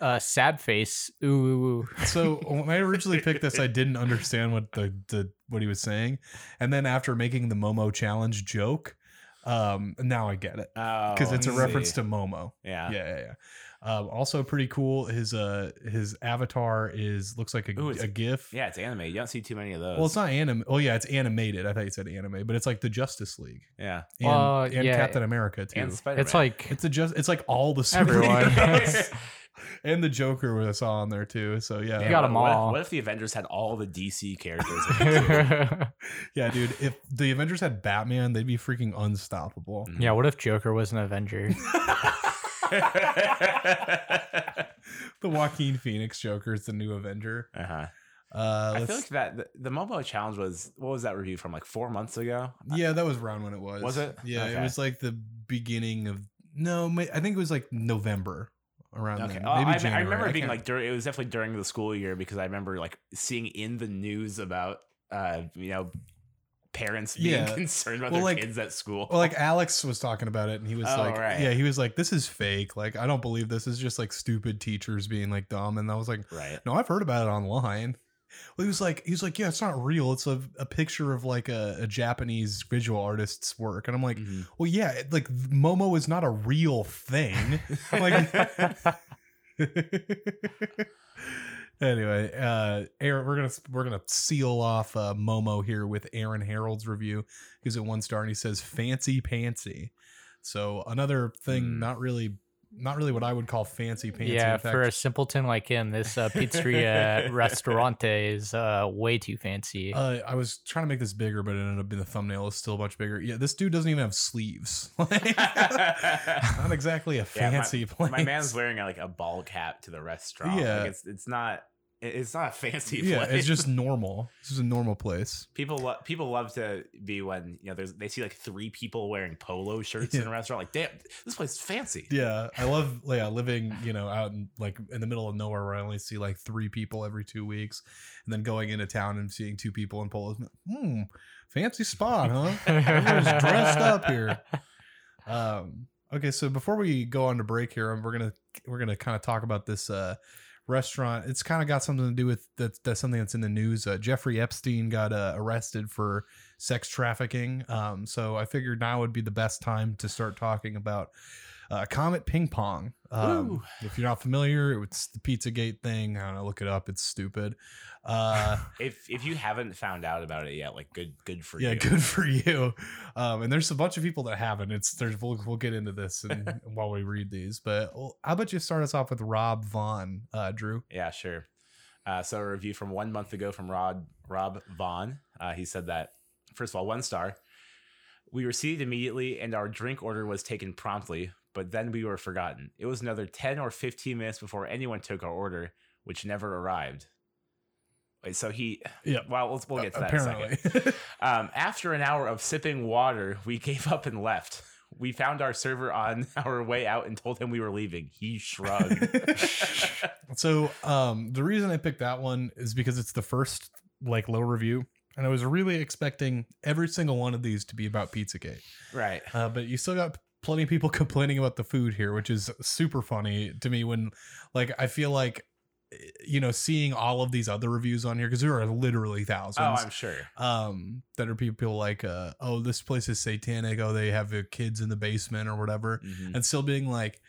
Speaker 3: Uh, sad face. Ooh, ooh, ooh.
Speaker 2: So when I originally picked this, I didn't understand what the, the what he was saying, and then after making the Momo challenge joke, um, now I get it
Speaker 1: Oh,
Speaker 2: because it's a reference
Speaker 1: see.
Speaker 2: to Momo.
Speaker 1: Yeah.
Speaker 2: Yeah, yeah, yeah. Um, also pretty cool. His uh his avatar is looks like a,
Speaker 1: Ooh, it's-
Speaker 2: a GIF.
Speaker 1: Yeah, it's anime. You don't see too many of those.
Speaker 2: Well, it's not anime. Oh yeah, it's animated. I thought you said anime, but it's like the Justice League
Speaker 1: Yeah.
Speaker 2: and,
Speaker 3: Well,
Speaker 2: and
Speaker 3: yeah.
Speaker 2: Captain America too.
Speaker 1: And Spider-Man.
Speaker 3: It's like
Speaker 2: it's a just. It's like all the
Speaker 3: Everyone.
Speaker 2: superheroes. and the Joker was saw on there too. So yeah,
Speaker 3: You got 'em
Speaker 1: what,
Speaker 3: all.
Speaker 1: If, what if the Avengers had all the DC characters? in it, too?
Speaker 2: yeah, dude. If the Avengers had Batman, they'd be freaking unstoppable.
Speaker 3: yeah, what if Joker was an Avenger?
Speaker 2: The Joaquin Phoenix Joker is the new Avenger.
Speaker 1: uh-huh.
Speaker 2: Uh,
Speaker 1: I feel like that the, the Momo challenge was what was that review from like four months ago?
Speaker 2: yeah, that was around when it was.
Speaker 1: Was it?
Speaker 2: Yeah, it was like the beginning of no, I think it was like November around
Speaker 1: Okay,
Speaker 2: then. Maybe
Speaker 1: I, I remember
Speaker 2: I
Speaker 1: being like during it was definitely during the school year because I remember like seeing in the news about uh you know parents being
Speaker 2: Yeah.
Speaker 1: concerned about
Speaker 2: Well,
Speaker 1: their
Speaker 2: like-
Speaker 1: kids at school.
Speaker 2: Well, like Alex was talking about it, and he was
Speaker 1: Oh,
Speaker 2: like,
Speaker 1: right.
Speaker 2: "Yeah, he was like, this is fake. Like, I don't believe this. This is just like stupid teachers being like dumb." And I was like,
Speaker 1: right.
Speaker 2: "No, I've heard about it online." Well, he was like, he was like, "Yeah, it's not real. It's a, a picture of like a, a Japanese visual artist's work." And I'm like,
Speaker 1: Mhm.
Speaker 2: "Well, yeah, it- like Momo is not a real thing." I'm like, anyway, uh, Aaron, we're gonna we're gonna seal off uh, Momo here with Aaron Harold's review. He's at one star and he says fancy pantsy. So another thing,
Speaker 1: Hmm.
Speaker 2: not really, not really what I would call fancy pantsy.
Speaker 3: yeah,
Speaker 2: In
Speaker 3: for a simpleton like him, this uh, pizzeria restaurante is uh, way too fancy.
Speaker 2: uh, I was trying to make this bigger, but it ended up being the thumbnail is still much bigger. Yeah, this dude doesn't even have sleeves. Not exactly a
Speaker 1: Yeah, my-
Speaker 2: fancy place.
Speaker 1: My man's wearing like a ball cap to the restaurant.
Speaker 2: Yeah.
Speaker 1: like, it's it's not it- it's not a fancy.
Speaker 2: Yeah,
Speaker 1: place.
Speaker 2: it's just normal. This is a normal place.
Speaker 1: people lo- people love to be when you know there's they see like three people wearing polo shirts in a restaurant. Like, damn, this place is fancy.
Speaker 2: Yeah, I love yeah living you know out in like in the middle of nowhere where I only see like three people every two weeks, and then going into town and seeing two people in polos. Hmm, fancy spot, huh? Everyone's dressed up here. Um, okay, so before we go on to break here, we're gonna we're gonna kind of talk about this uh, restaurant. It's kind of got something to do with that's, that's something that's in the news. Uh, Jeffrey Epstein got uh, arrested for sex trafficking. Um, so I figured now would be the best time to start talking about uh, Comet Ping Pong. Um, if you're not familiar, it's the Pizzagate thing. I don't know, look it up. It's stupid. Uh,
Speaker 1: If if you haven't found out about it yet, like good good for
Speaker 2: yeah,
Speaker 1: you.
Speaker 2: Yeah, good for you. Um, and there's a bunch of people that haven't. It's there's we'll, we'll get into this and, while we read these. But well, how about you start us off with Rob Vaughn, uh, Drew?
Speaker 1: Yeah, sure. Uh, so a review from one month ago from Rod Rob Vaughn. Uh, he said that first of all, one star. We were seated immediately, and our drink order was taken promptly. But then we were forgotten. It was another ten or fifteen minutes before anyone took our order, which never arrived. Wait, so he.
Speaker 2: Yeah.
Speaker 1: Well, we'll, we'll get to that in a second. Um, after an hour of sipping water, we gave up and left. We found our server on our way out and told him we were leaving. He shrugged.
Speaker 2: so um, the reason I picked that one is because it's the first like low review, and I was really expecting every single one of these to be about Pizzagate.
Speaker 1: right.
Speaker 2: Uh, but you still got plenty of people complaining about the food here, which is super funny to me when like I feel like you know seeing all of these other reviews on here because there are literally thousands
Speaker 1: Oh, I'm sure.
Speaker 2: um that are people like uh oh this place is satanic oh they have kids in the basement or whatever
Speaker 1: Mhm.
Speaker 2: and still being like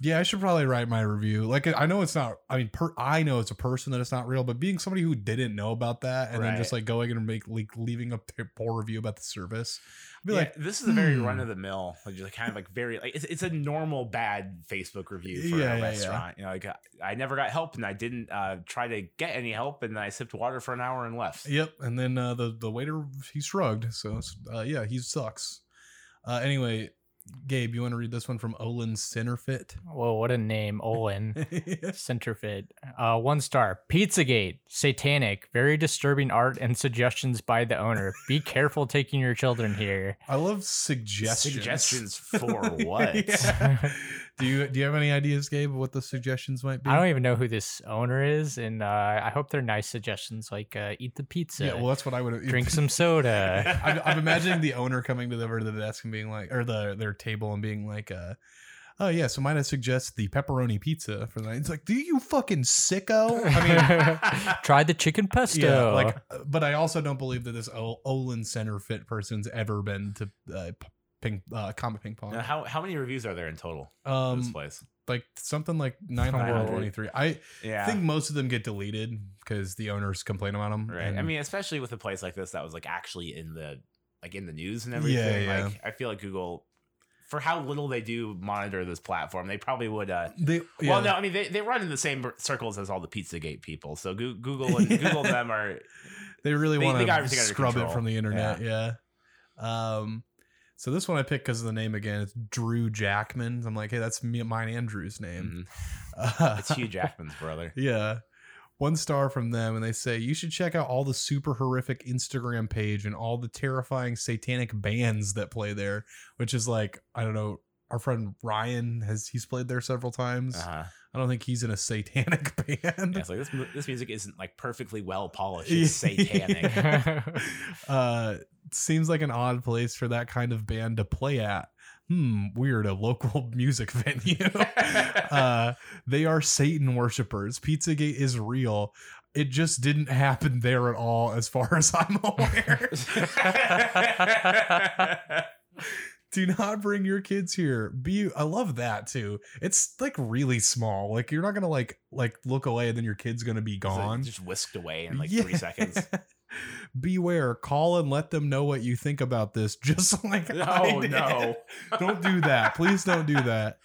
Speaker 2: yeah i should probably write my review like i know it's not i mean per i know it's a person that it's not real but being somebody who didn't know about that and then just like going and make like leaving a poor review about the service be
Speaker 1: Yeah,
Speaker 2: like
Speaker 1: this is a very
Speaker 2: hmm.
Speaker 1: run of the mill, like just kind of like very like it's, it's a normal bad Facebook review for
Speaker 2: Yeah,
Speaker 1: a
Speaker 2: yeah.
Speaker 1: restaurant. You know, like I, I never got help and I didn't uh, try to get any help and I sipped water for an hour and left.
Speaker 2: Yep, and then uh, the the waiter he shrugged. So uh, yeah, he sucks. Uh, anyway, Gabe, you want to read this one from Olin Centerfit?
Speaker 3: Whoa, what a name, Olin. Centerfit. Uh, one star. Pizzagate. Satanic. Very disturbing art and suggestions by the owner. Be careful taking your children here.
Speaker 2: I love suggestions.
Speaker 1: Suggestions for what?
Speaker 2: Do you do you have any ideas, Gabe, of what the suggestions might be?
Speaker 3: I don't even know who this owner is, and uh, I hope they're nice suggestions like uh, eat the pizza,
Speaker 2: Yeah, well, that's what I would
Speaker 3: drink some soda.
Speaker 2: I'm, I'm imagining the owner coming to the over to the desk and being like, or the their table and being like, uh, "Oh yeah, so might I suggest the pepperoni pizza for the night?" It's like, "Do you fucking sicko?" I mean,
Speaker 3: Try the chicken pesto.
Speaker 2: Yeah, like, uh, but I also don't believe that this o- Olin Center Fit person's ever been to uh, ping, uh, Comet Ping Pong.
Speaker 1: Now, how how many reviews are there in total? for this
Speaker 2: Um,
Speaker 1: place.
Speaker 2: like something like 923. I
Speaker 1: Yeah.
Speaker 2: think most of them get deleted because the owners complain about them.
Speaker 1: Right. I mean, especially with a place like this that was like actually in the like in the news and everything.
Speaker 2: yeah.
Speaker 1: Like I feel like Google for how little they do monitor this platform, they probably would uh
Speaker 2: they, yeah,
Speaker 1: Well, no, I mean they, they run in the same circles as all the Pizzagate people. So Google and Google them are
Speaker 2: they really want to scrub it from the internet. Yeah. Um. So this one I picked because of the name again. It's Drew Jackman. I'm like, hey, that's me, mine and Drew's name.
Speaker 1: mhm, it's Hugh Jackman's brother.
Speaker 2: Yeah. One star from them, and they say you should check out all the super horrific Instagram page and all the terrifying satanic bands that play there, which is like, I don't know, our friend Ryan has he's played there several times.
Speaker 1: Uh-huh.
Speaker 2: I don't think he's in a satanic band.
Speaker 1: Yeah, it's like this this music isn't like perfectly well polished. It's satanic.
Speaker 2: uh seems like an odd place for that kind of band to play at. Hmm, weird, a local music venue. uh they are Satan worshippers. Pizzagate is real. It just didn't happen there at all, as far as I'm aware. Do not bring your kids here. Be I love that too. It's like really small. Like you're not gonna like like look away and then your kid's gonna be gone.
Speaker 1: just whisked away in like
Speaker 2: Yeah.
Speaker 1: three seconds.
Speaker 2: Beware, call and let them know what you think about this. Just like
Speaker 1: Oh no!
Speaker 2: don't do that. Please don't do that.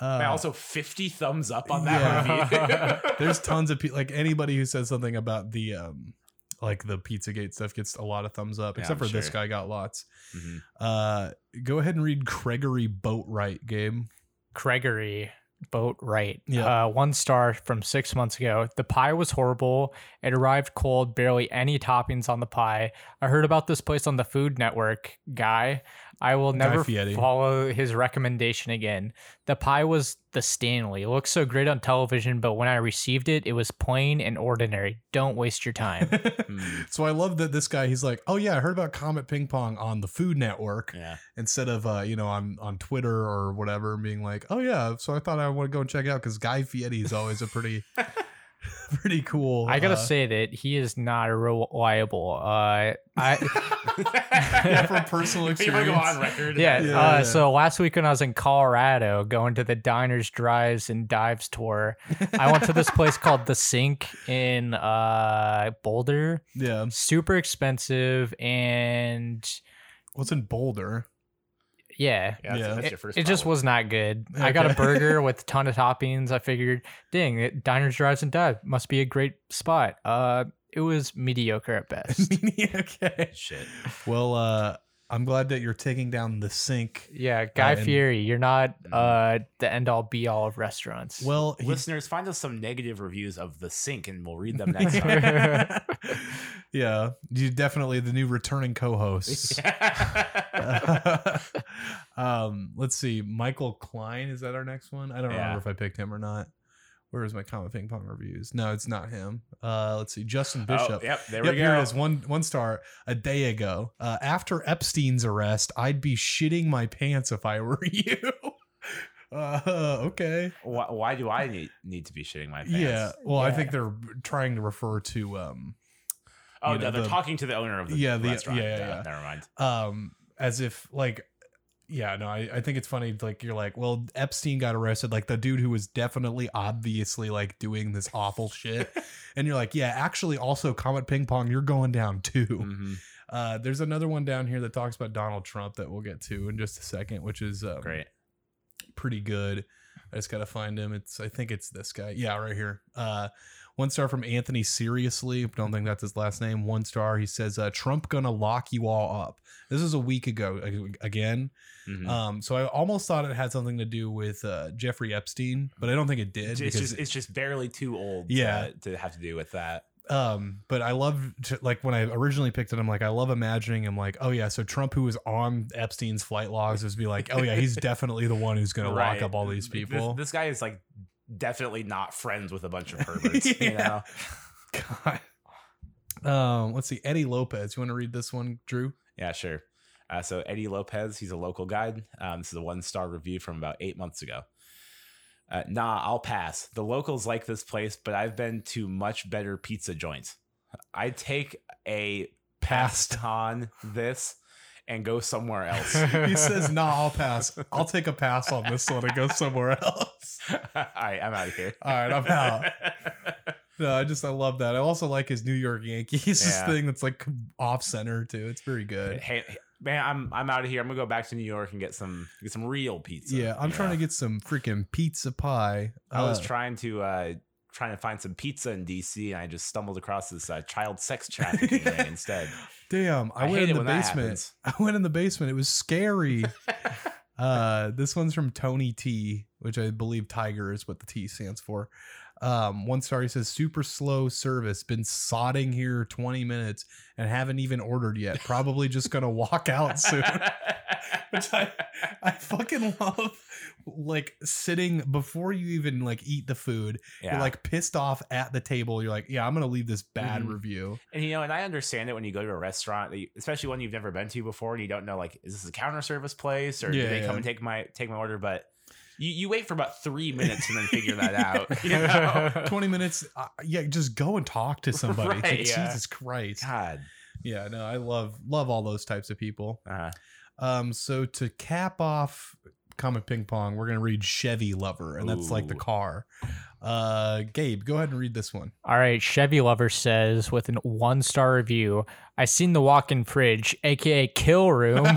Speaker 2: Uh,
Speaker 1: Man, also, fifty thumbs up on that
Speaker 3: Yeah.
Speaker 1: review.
Speaker 2: there's tons of people like anybody who says something about the um like the Pizzagate stuff gets a lot of thumbs up,
Speaker 1: Yeah,
Speaker 2: except
Speaker 1: I'm
Speaker 2: for this guy got lots.
Speaker 1: Mhm.
Speaker 2: Uh go ahead and read Gregory Boatwright, Gabe.
Speaker 3: Gregory Boatwright.
Speaker 2: Yeah.
Speaker 3: Uh, one star from six months ago. The pie was horrible. It arrived cold, barely any toppings on the pie. I heard about this place on the Food Network. Guy, I will
Speaker 2: Guy
Speaker 3: never
Speaker 2: Fieri.
Speaker 3: follow his recommendation again. The pie was the Stanley. It looks so great on television, but when I received it, it was plain and ordinary. Don't waste your time.
Speaker 1: Hmm.
Speaker 2: so I love that this guy. He's like, oh yeah, I heard about Comet Ping Pong on the Food Network
Speaker 1: Yeah.
Speaker 2: instead of uh, you know on on Twitter or whatever, and being like, oh yeah. So I thought I want to go and check it out because Guy Fieri is always a pretty pretty cool.
Speaker 3: I gotta
Speaker 2: uh,
Speaker 3: say that he is not reliable. Uh, I
Speaker 2: yeah, from personal
Speaker 1: You wanna
Speaker 2: experience.
Speaker 1: go on record.
Speaker 3: yeah.
Speaker 2: Yeah,
Speaker 3: uh,
Speaker 2: yeah.
Speaker 3: So last week when I was in Colorado, going to the diners, drives, and dives tour, I went to this place called the Sink in uh, Boulder.
Speaker 2: Yeah.
Speaker 3: Super expensive, and
Speaker 2: What's in Boulder?
Speaker 1: Yeah,
Speaker 3: yeah,
Speaker 1: that's,
Speaker 2: Yeah.
Speaker 1: that's
Speaker 3: it,
Speaker 1: your first.
Speaker 3: it just was not good. I got a
Speaker 2: Okay.
Speaker 3: burger with a ton of toppings. I figured, dang, it, diners, drives, and dive must be a great spot. Uh, it was mediocre at best.
Speaker 2: okay.
Speaker 1: shit.
Speaker 2: Well, uh, I'm glad that you're taking down the sink.
Speaker 3: Yeah, Guy
Speaker 2: and-
Speaker 3: Fieri, you're not
Speaker 1: Mhm.
Speaker 3: uh the end all be all of restaurants.
Speaker 2: Well, he-
Speaker 1: Listeners, find us some negative reviews of the sink, and we'll read them next time.
Speaker 2: yeah, you definitely the new returning co-hosts. um, let's see, Michael Klein is that our next one? I don't
Speaker 1: Yeah.
Speaker 2: remember if I picked him or not. Where is my comet ping pong reviews? No, it's not him. Uh, let's see, Justin Bishop.
Speaker 1: Oh, yep, there
Speaker 2: Yep,
Speaker 1: we
Speaker 2: here
Speaker 1: go.
Speaker 2: it is. One one star a day ago. Uh, after Epstein's arrest, I'd be shitting my pants if I were you. uh, okay.
Speaker 1: Why, why do I need need to be shitting my pants?
Speaker 2: Yeah. Well, I think they're trying to refer to um
Speaker 1: Oh,
Speaker 2: you
Speaker 1: no,
Speaker 2: know,
Speaker 1: they're
Speaker 2: the-
Speaker 1: talking to the owner of the
Speaker 2: Yeah, the-
Speaker 1: restaurant.
Speaker 2: yeah, yeah, yeah.
Speaker 1: Never mind.
Speaker 2: um as if like yeah no I, I think it's funny like you're like well epstein got arrested like the dude who was definitely obviously like doing this awful shit. And you're like yeah actually also comet ping pong you're going down too.
Speaker 1: Mhm.
Speaker 2: uh there's another one down here that talks about donald trump that we'll get to in just a second which is um,
Speaker 1: Great.
Speaker 2: pretty good. I just gotta find him. It's i think it's this guy. Yeah right here. Uh one star from Anthony Seriously. Don't think that's his last name. One star. He says, uh, "Trump gonna lock you all up." This is a week ago ag- again.
Speaker 1: Mhm.
Speaker 2: Um, so I almost thought it had something to do with uh, Jeffrey Epstein, but I don't think it did.
Speaker 1: it's, just it's just barely too old.
Speaker 2: Yeah.
Speaker 1: To, to have to do with that.
Speaker 2: um, but I love to, like when I originally picked it, I'm like, I love imagining him like, oh yeah, so Trump, who was on Epstein's flight logs, is be like, oh yeah, he's definitely the one who's gonna
Speaker 1: Right.
Speaker 2: lock up all these
Speaker 1: This-
Speaker 2: people.
Speaker 1: This, guy is like definitely not friends with a bunch of perverts. You know.
Speaker 2: God. Um, let's see, Eddie Lopez. You want to read this one, Drew?
Speaker 1: Yeah, sure. Uh, so Eddie Lopez, he's a local guide. Um, this is a one star review from about eight months ago. Uh, nah, I'll pass. The locals like this place, but I've been to much better pizza joints. I take a pass on this and go somewhere else.
Speaker 2: He says, "Nah, I'll pass. I'll take a pass on this one and go somewhere else."
Speaker 1: All right, I'm out of here.
Speaker 2: All right, I'm out. No, I just I love that. I also like his New York Yankees this
Speaker 1: Yeah.
Speaker 2: thing that's like off center too. It's very good.
Speaker 1: Hey, man, I'm I'm out of here. I'm gonna go back to New York and get some get some real pizza.
Speaker 2: Yeah, I'm trying to get some freaking pizza pie.
Speaker 1: I was
Speaker 2: Uh,
Speaker 1: trying to uh trying to find some pizza in DC, and I just stumbled across this uh, child sex trafficking ring instead.
Speaker 2: damn. I,
Speaker 1: I
Speaker 2: went in the basement. I went in the basement. It was scary. uh, this one's from Tony T, which I believe Tiger is what the T stands for. Um, one star he says super slow service. Been sodding here 20 minutes and haven't even ordered yet. Probably just gonna walk out soon. Which I I fucking love like sitting before you even like eat the food.
Speaker 1: yeah,
Speaker 2: You're like pissed off at the table. You're like, yeah, I'm gonna leave this bad
Speaker 1: Mhm.
Speaker 2: review.
Speaker 1: and you know, and I understand it when you go to a restaurant, especially one you've never been to before, and you don't know like, is this a counter service place or
Speaker 2: Yeah,
Speaker 1: do they
Speaker 2: yeah.
Speaker 1: come and take my take my order? But you, you wait for about three minutes and then figure that out. You know?
Speaker 2: 20 minutes. Uh, yeah, just go and talk to somebody. It's like,
Speaker 1: yeah.
Speaker 2: Jesus Christ.
Speaker 1: God.
Speaker 2: Yeah, no, I love love all those types of people.
Speaker 1: Uh,
Speaker 2: Um, so to cap off Comet Ping Pong, we're gonna read Chevy Lover, and that's like the car. Uh, Gabe, go ahead and read this one.
Speaker 3: All right, Chevy Lover says with an one star review, I seen the walk in fridge, aka kill room.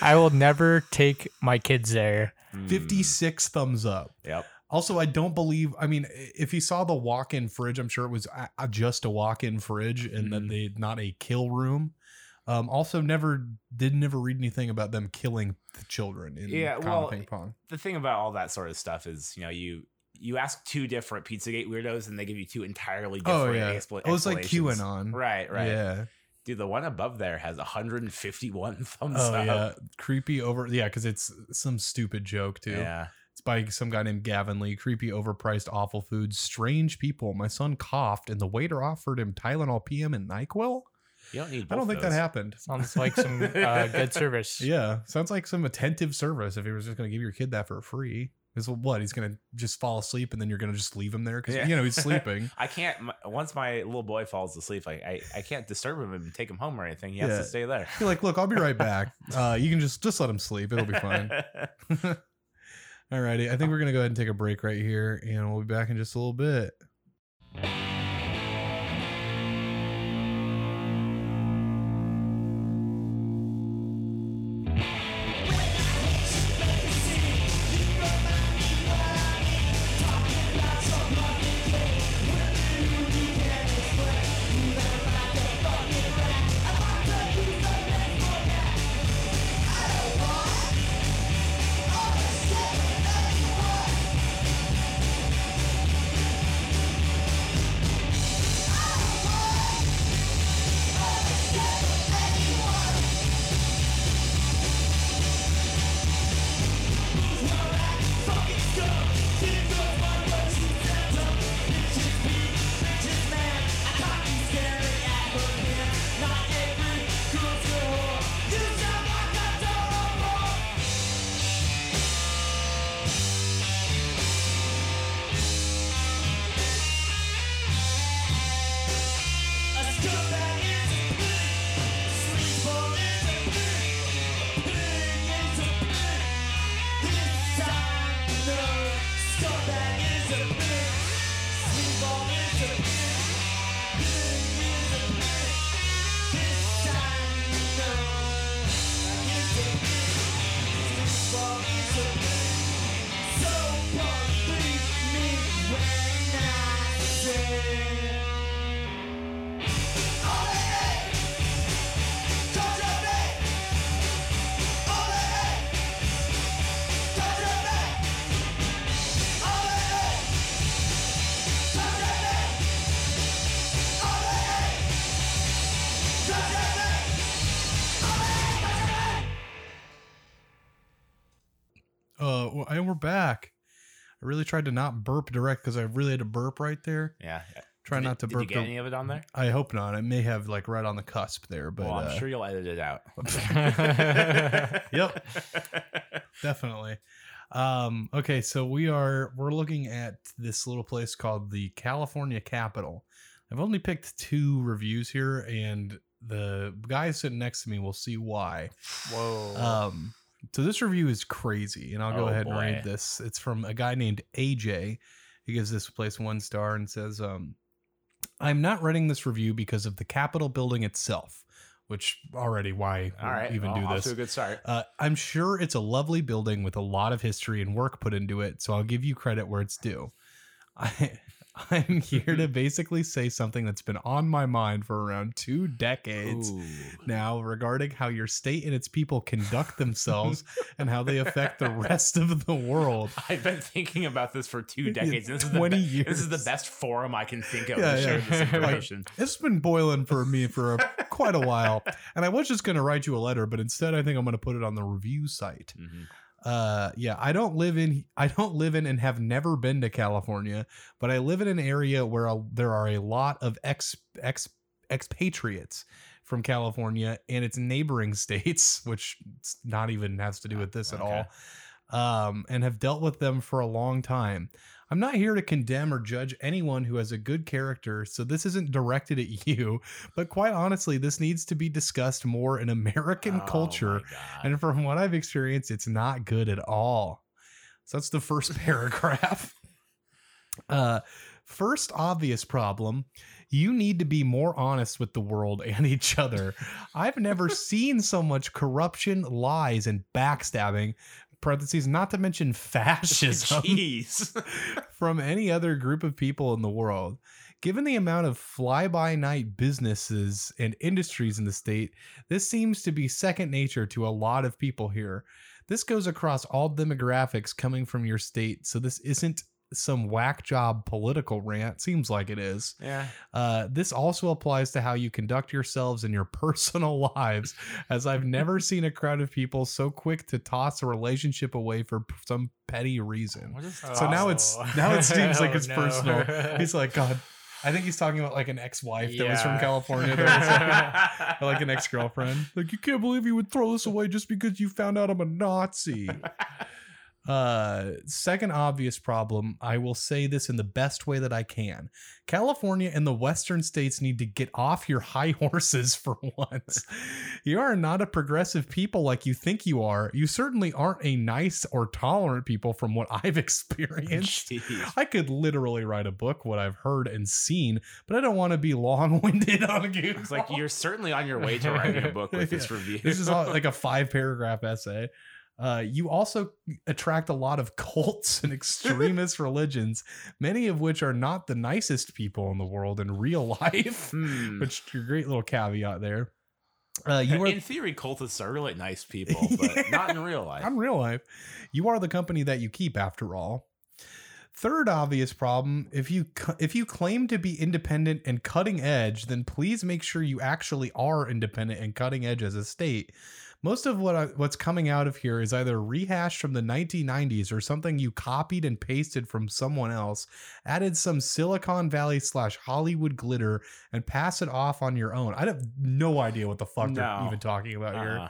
Speaker 3: I will never take my kids there.
Speaker 1: mm,
Speaker 2: 56 thumbs up.
Speaker 1: Yep.
Speaker 2: Also, I don't believe. I mean, if he saw the walk-in fridge, I'm sure it was a- a- just a walk-in fridge, and then
Speaker 1: Mhm.
Speaker 2: they not a kill room. Um, also, never did never read anything about them killing the children in
Speaker 1: Yeah,
Speaker 2: Comet
Speaker 1: well,
Speaker 2: Ping Pong.
Speaker 1: The thing about all that sort of stuff is, you know, you you ask two different Pizzagate weirdos and they give you two entirely different
Speaker 2: Oh yeah,
Speaker 1: expla-
Speaker 2: oh, it's like. QAnon.
Speaker 1: Right, right.
Speaker 2: Yeah.
Speaker 1: Dude, the one above there has 151 thumbs
Speaker 2: Oh
Speaker 1: up.
Speaker 2: yeah, creepy over. Yeah, because it's some stupid joke too.
Speaker 1: Yeah.
Speaker 2: It's by some guy named Gavin Lee. Creepy, overpriced, awful food, strange people. My son coughed, and the waiter offered him Tylenol PM and Nyquil.
Speaker 1: You don't need.
Speaker 2: I don't
Speaker 1: both
Speaker 2: think that happened.
Speaker 3: Sounds like some uh, good service.
Speaker 2: Yeah, sounds like some attentive service. If he was just going to give your kid that for free, is what he's going to just fall asleep and then you're going to just leave him there because
Speaker 1: Yeah.
Speaker 2: you know he's sleeping.
Speaker 1: I can't. my- Once my little boy falls asleep, I, I I can't disturb him and take him home or anything. He has
Speaker 2: Yeah.
Speaker 1: to stay there.
Speaker 2: You're like, look, I'll be right back. Uh, you can just just let him sleep. It'll be fine. Alrighty, I think we're gonna go ahead and take a break right here, and we'll be back in just a little bit. Really tried to not burp direct because I really had to burp right there.
Speaker 1: yeah.
Speaker 2: Try
Speaker 1: Did
Speaker 2: not to
Speaker 1: did
Speaker 2: burp.
Speaker 1: you get any of it on there?
Speaker 2: I hope not. It may have like right on the cusp there, but
Speaker 1: well, I'm
Speaker 2: uh,
Speaker 1: sure you'll edit it out.
Speaker 2: Yep. definitely. Um, okay, so we are we're looking at this little place called the California Capitol. I've only picked two reviews here, and the guy sitting next to me will see why.
Speaker 3: Whoa.
Speaker 2: Um, so this review is crazy, and I'll go
Speaker 1: Oh,
Speaker 2: ahead and read this. It's from a guy named AJ. He gives this place one star and says, um, "I'm not writing this review because of the Capitol building itself, which already why
Speaker 1: All right.
Speaker 2: even
Speaker 1: well,
Speaker 2: do
Speaker 1: off
Speaker 2: this.
Speaker 1: to a good start.
Speaker 2: Uh, I'm sure it's a lovely building with a lot of history and work put into it, so I'll give you credit where it's due. I, I'm here to basically say something that's been on my mind for around two decades
Speaker 1: Ooh.
Speaker 2: now regarding how your state and its people conduct themselves and how they affect the rest of the world.
Speaker 1: I've been thinking about this for two decades. This is the
Speaker 2: 20
Speaker 1: be-
Speaker 2: years.
Speaker 1: This is the best forum I can think of
Speaker 2: Yeah,
Speaker 1: to share
Speaker 2: yeah.
Speaker 1: this
Speaker 2: Like,
Speaker 1: information.
Speaker 2: It's been boiling for me for a, quite a while, and I was just going to write you a letter, but instead I think I'm going to put it on the review site.
Speaker 1: Mhm.
Speaker 2: Uh yeah i don't live in i don't live in and have never been to california but i live in an area where a, there are a lot of ex ex expatriates from california and its neighboring states which not even has to do with this at
Speaker 1: Okay.
Speaker 2: all um and have dealt with them for a long time i'm not here to condemn or judge anyone who has a good character so this isn't directed at you but quite honestly this needs to be discussed more in american
Speaker 1: Oh
Speaker 2: culture and from what I've experienced, it's not good at all. So that's the first paragraph. Uh, first obvious problem you need to be more honest with the world and each other. I've never seen so much corruption, lies, and backstabbing. Parentheses, not to mention fascism from any other group of people in the world. Given the amount of fly by night businesses and industries in the state, this seems to be second nature to a lot of people here. This goes across all demographics coming from your state, so this isn't some whack job political rant. Seems like it is.
Speaker 1: Yeah.
Speaker 2: Uh, this also applies to how you conduct yourselves in your personal lives, as I've never seen a crowd of people so quick to toss a relationship away for p- some petty reason. So now it's
Speaker 3: Oh.
Speaker 2: now it seems like
Speaker 3: Oh,
Speaker 2: it's
Speaker 3: no.
Speaker 2: personal. He's like, God, I think he's talking about like an ex-wife that was from California, that was like, like an ex-girlfriend. Like, you can't believe you would throw this away just because you found out I'm a Nazi. Uh, second obvious problem, I will say this in the best way that I can. California and the western states need to get off your high horses for once. you are not a progressive people like you think you are. You certainly aren't a nice or tolerant people from what I've experienced.
Speaker 1: Jeez.
Speaker 2: I could literally write a book what I've heard and seen, but I don't want to be long-winded on you.
Speaker 1: It's like you're certainly on your way to writing a book with this review.
Speaker 2: This is all, like a five paragraph essay. Uh, you also attract a lot of cults and extremist religions, many of which are not the nicest people in the world in real life.
Speaker 1: Hmm.
Speaker 2: Which is a great little caveat there. Uh, you are
Speaker 1: in theory, cultists are really nice people, but not in real life.
Speaker 2: in real life. You are the company that you keep, after all. Third obvious problem: if you if you claim to be independent and cutting edge, then please make sure you actually are independent and cutting edge as a state. Most of what I, what's coming out of here is either rehashed from the 1990s or something you copied and pasted from someone else, added some Silicon Valley slash Hollywood glitter, and pass it off on your own. I have no idea what the fuck they're even talking about here.
Speaker 1: Uh-huh.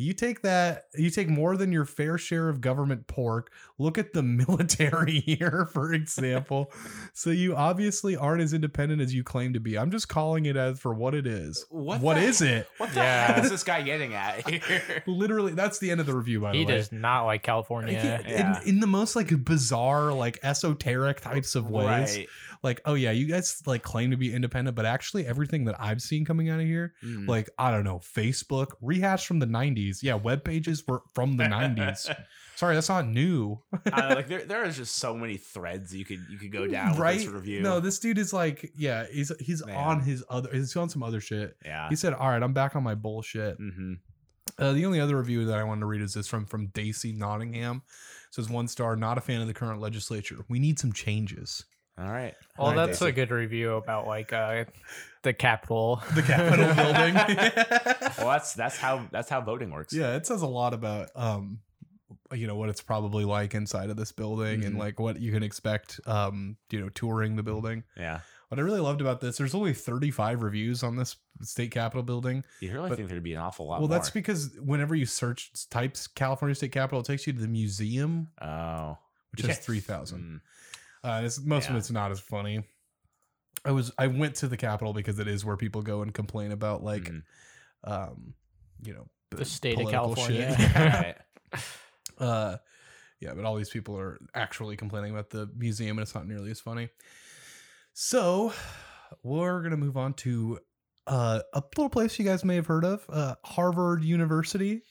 Speaker 2: You take that, you take more than your fair share of government pork. Look at the military here, for example. so you obviously aren't as independent as you claim to be. I'm just calling it as for what it is.
Speaker 1: What
Speaker 2: what
Speaker 1: the-
Speaker 2: is it?
Speaker 1: What the
Speaker 3: Yeah.
Speaker 1: heck is this guy getting at here?
Speaker 2: Literally, that's the end of the review, by
Speaker 3: He
Speaker 2: the way.
Speaker 3: does not like California.
Speaker 2: Yeah,
Speaker 1: Yeah.
Speaker 2: In, in the most like bizarre, like esoteric types of ways.
Speaker 1: Right.
Speaker 2: Like, oh yeah, you guys like claim to be independent, but actually everything that I've seen coming out of here,
Speaker 1: Mm.
Speaker 2: like I don't know, Facebook rehashed from the '90s. Yeah, web pages were from the '90s. Sorry, that's not new,
Speaker 1: I don't know, like there, there is just so many threads you could you could go down with
Speaker 2: right?
Speaker 1: this review.
Speaker 2: No, this dude is like, yeah, he's he's
Speaker 1: Man.
Speaker 2: on his other, he's on some other shit.
Speaker 1: yeah.
Speaker 2: He said, "All right, I'm back on my bullshit."
Speaker 1: hmm
Speaker 2: Uh, the only other review that I wanted to read is this from from Daisy Nottingham. It says one star, not a fan of the current legislature. We need some changes.
Speaker 1: All right.
Speaker 3: Well,
Speaker 2: Right,
Speaker 3: that's
Speaker 1: Daisy.
Speaker 3: a good review about like uh, the Capitol.
Speaker 2: The Capitol building.
Speaker 1: Well, that's that's how that's how voting works.
Speaker 2: yeah, it says a lot about um you know what it's probably like inside of this building and
Speaker 1: Mhm.
Speaker 2: like what you can expect um you know touring the building.
Speaker 1: Yeah.
Speaker 2: What I really loved about this, there's only 35 reviews on this state capitol building.
Speaker 1: You really
Speaker 2: But-
Speaker 1: think there'd be an awful lot
Speaker 2: well,
Speaker 1: more.
Speaker 2: that's because whenever you search types California State Capitol, it takes you to the museum,
Speaker 1: oh,
Speaker 2: which
Speaker 1: Yeah.
Speaker 2: has 3,000.
Speaker 1: Mm.
Speaker 2: Uh, it's, most of it's not as funny. I was I went to the Capitol because it is where people go and complain about like,
Speaker 1: Mhm.
Speaker 2: um, you know,
Speaker 3: The state of California.
Speaker 1: right.
Speaker 2: uh, yeah, but all these people are actually complaining about the museum, and it's not nearly as funny. So we're gonna move on to uh, a little place you guys may have heard of, uh, Harvard University,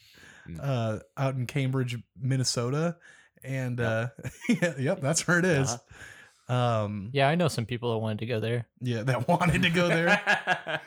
Speaker 1: Mm.
Speaker 2: uh, out in Cambridge, Minnesota, and uh, yeah, yep, that's where it is.
Speaker 1: Uh-huh.
Speaker 2: Um,
Speaker 3: Yeah, I know some people that wanted to go there.
Speaker 2: yeah, that wanted to go there.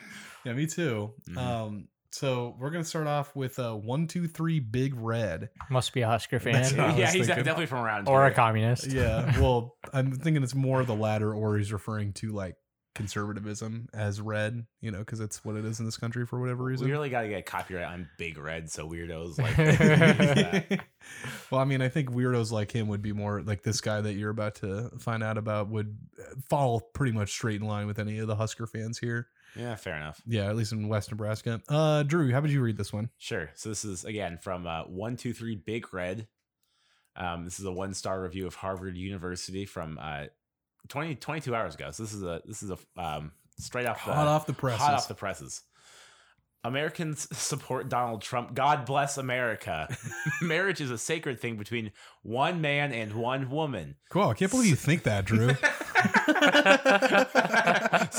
Speaker 2: yeah, me too.
Speaker 1: Mhm.
Speaker 2: Um, so we're gonna start off with uh, one, two, three, Big Red.
Speaker 3: Must be a Husker fan
Speaker 1: yeah, he's
Speaker 2: thinking.
Speaker 1: definitely from around
Speaker 3: or a communist.
Speaker 2: Yeah, well, I'm thinking it's more the latter, or he's referring to like conservatism as red, you know, because it's what it is in this country for whatever reason.
Speaker 1: We really got to get copyright on Big Red, so weirdos like
Speaker 2: well, I mean, I think weirdos like him would be more like this guy that you're about to find out about would fall pretty much straight in line with any of the Husker fans here.
Speaker 1: Yeah, fair enough.
Speaker 2: Yeah, at least in West Nebraska. Uh, Drew, how would you read this one?
Speaker 1: Sure. So this is again from uh, one two three Big Red. Um, this is a one star review of Harvard University from uh, 20, 22 hours ago. So this is a this is a um, straight off the
Speaker 2: Hot off the presses.
Speaker 1: hot off the presses. Americans support Donald Trump. God bless America. Marriage is a sacred thing between one man and one woman.
Speaker 2: Cool. I can't believe you think that, Drew.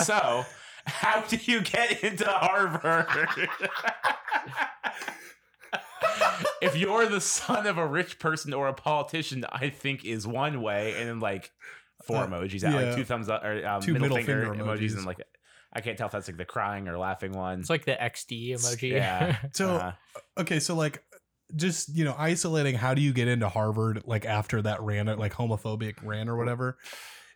Speaker 1: so, how do you get into Harvard? if you're the son of a rich person or a politician, I think is one way, and then like four
Speaker 2: Uh,
Speaker 1: emojis, out,
Speaker 2: yeah.
Speaker 1: like two thumbs up or um,
Speaker 2: Two
Speaker 1: middle,
Speaker 2: middle
Speaker 1: finger,
Speaker 2: finger
Speaker 1: emojis.
Speaker 2: emojis.
Speaker 1: and like I can't tell if that's like the crying or laughing one.
Speaker 3: It's like the XD emoji.
Speaker 1: Yeah.
Speaker 2: So,
Speaker 1: Uh,
Speaker 2: okay, so like just you know isolating how do you get into Harvard like after that rant like homophobic rant or whatever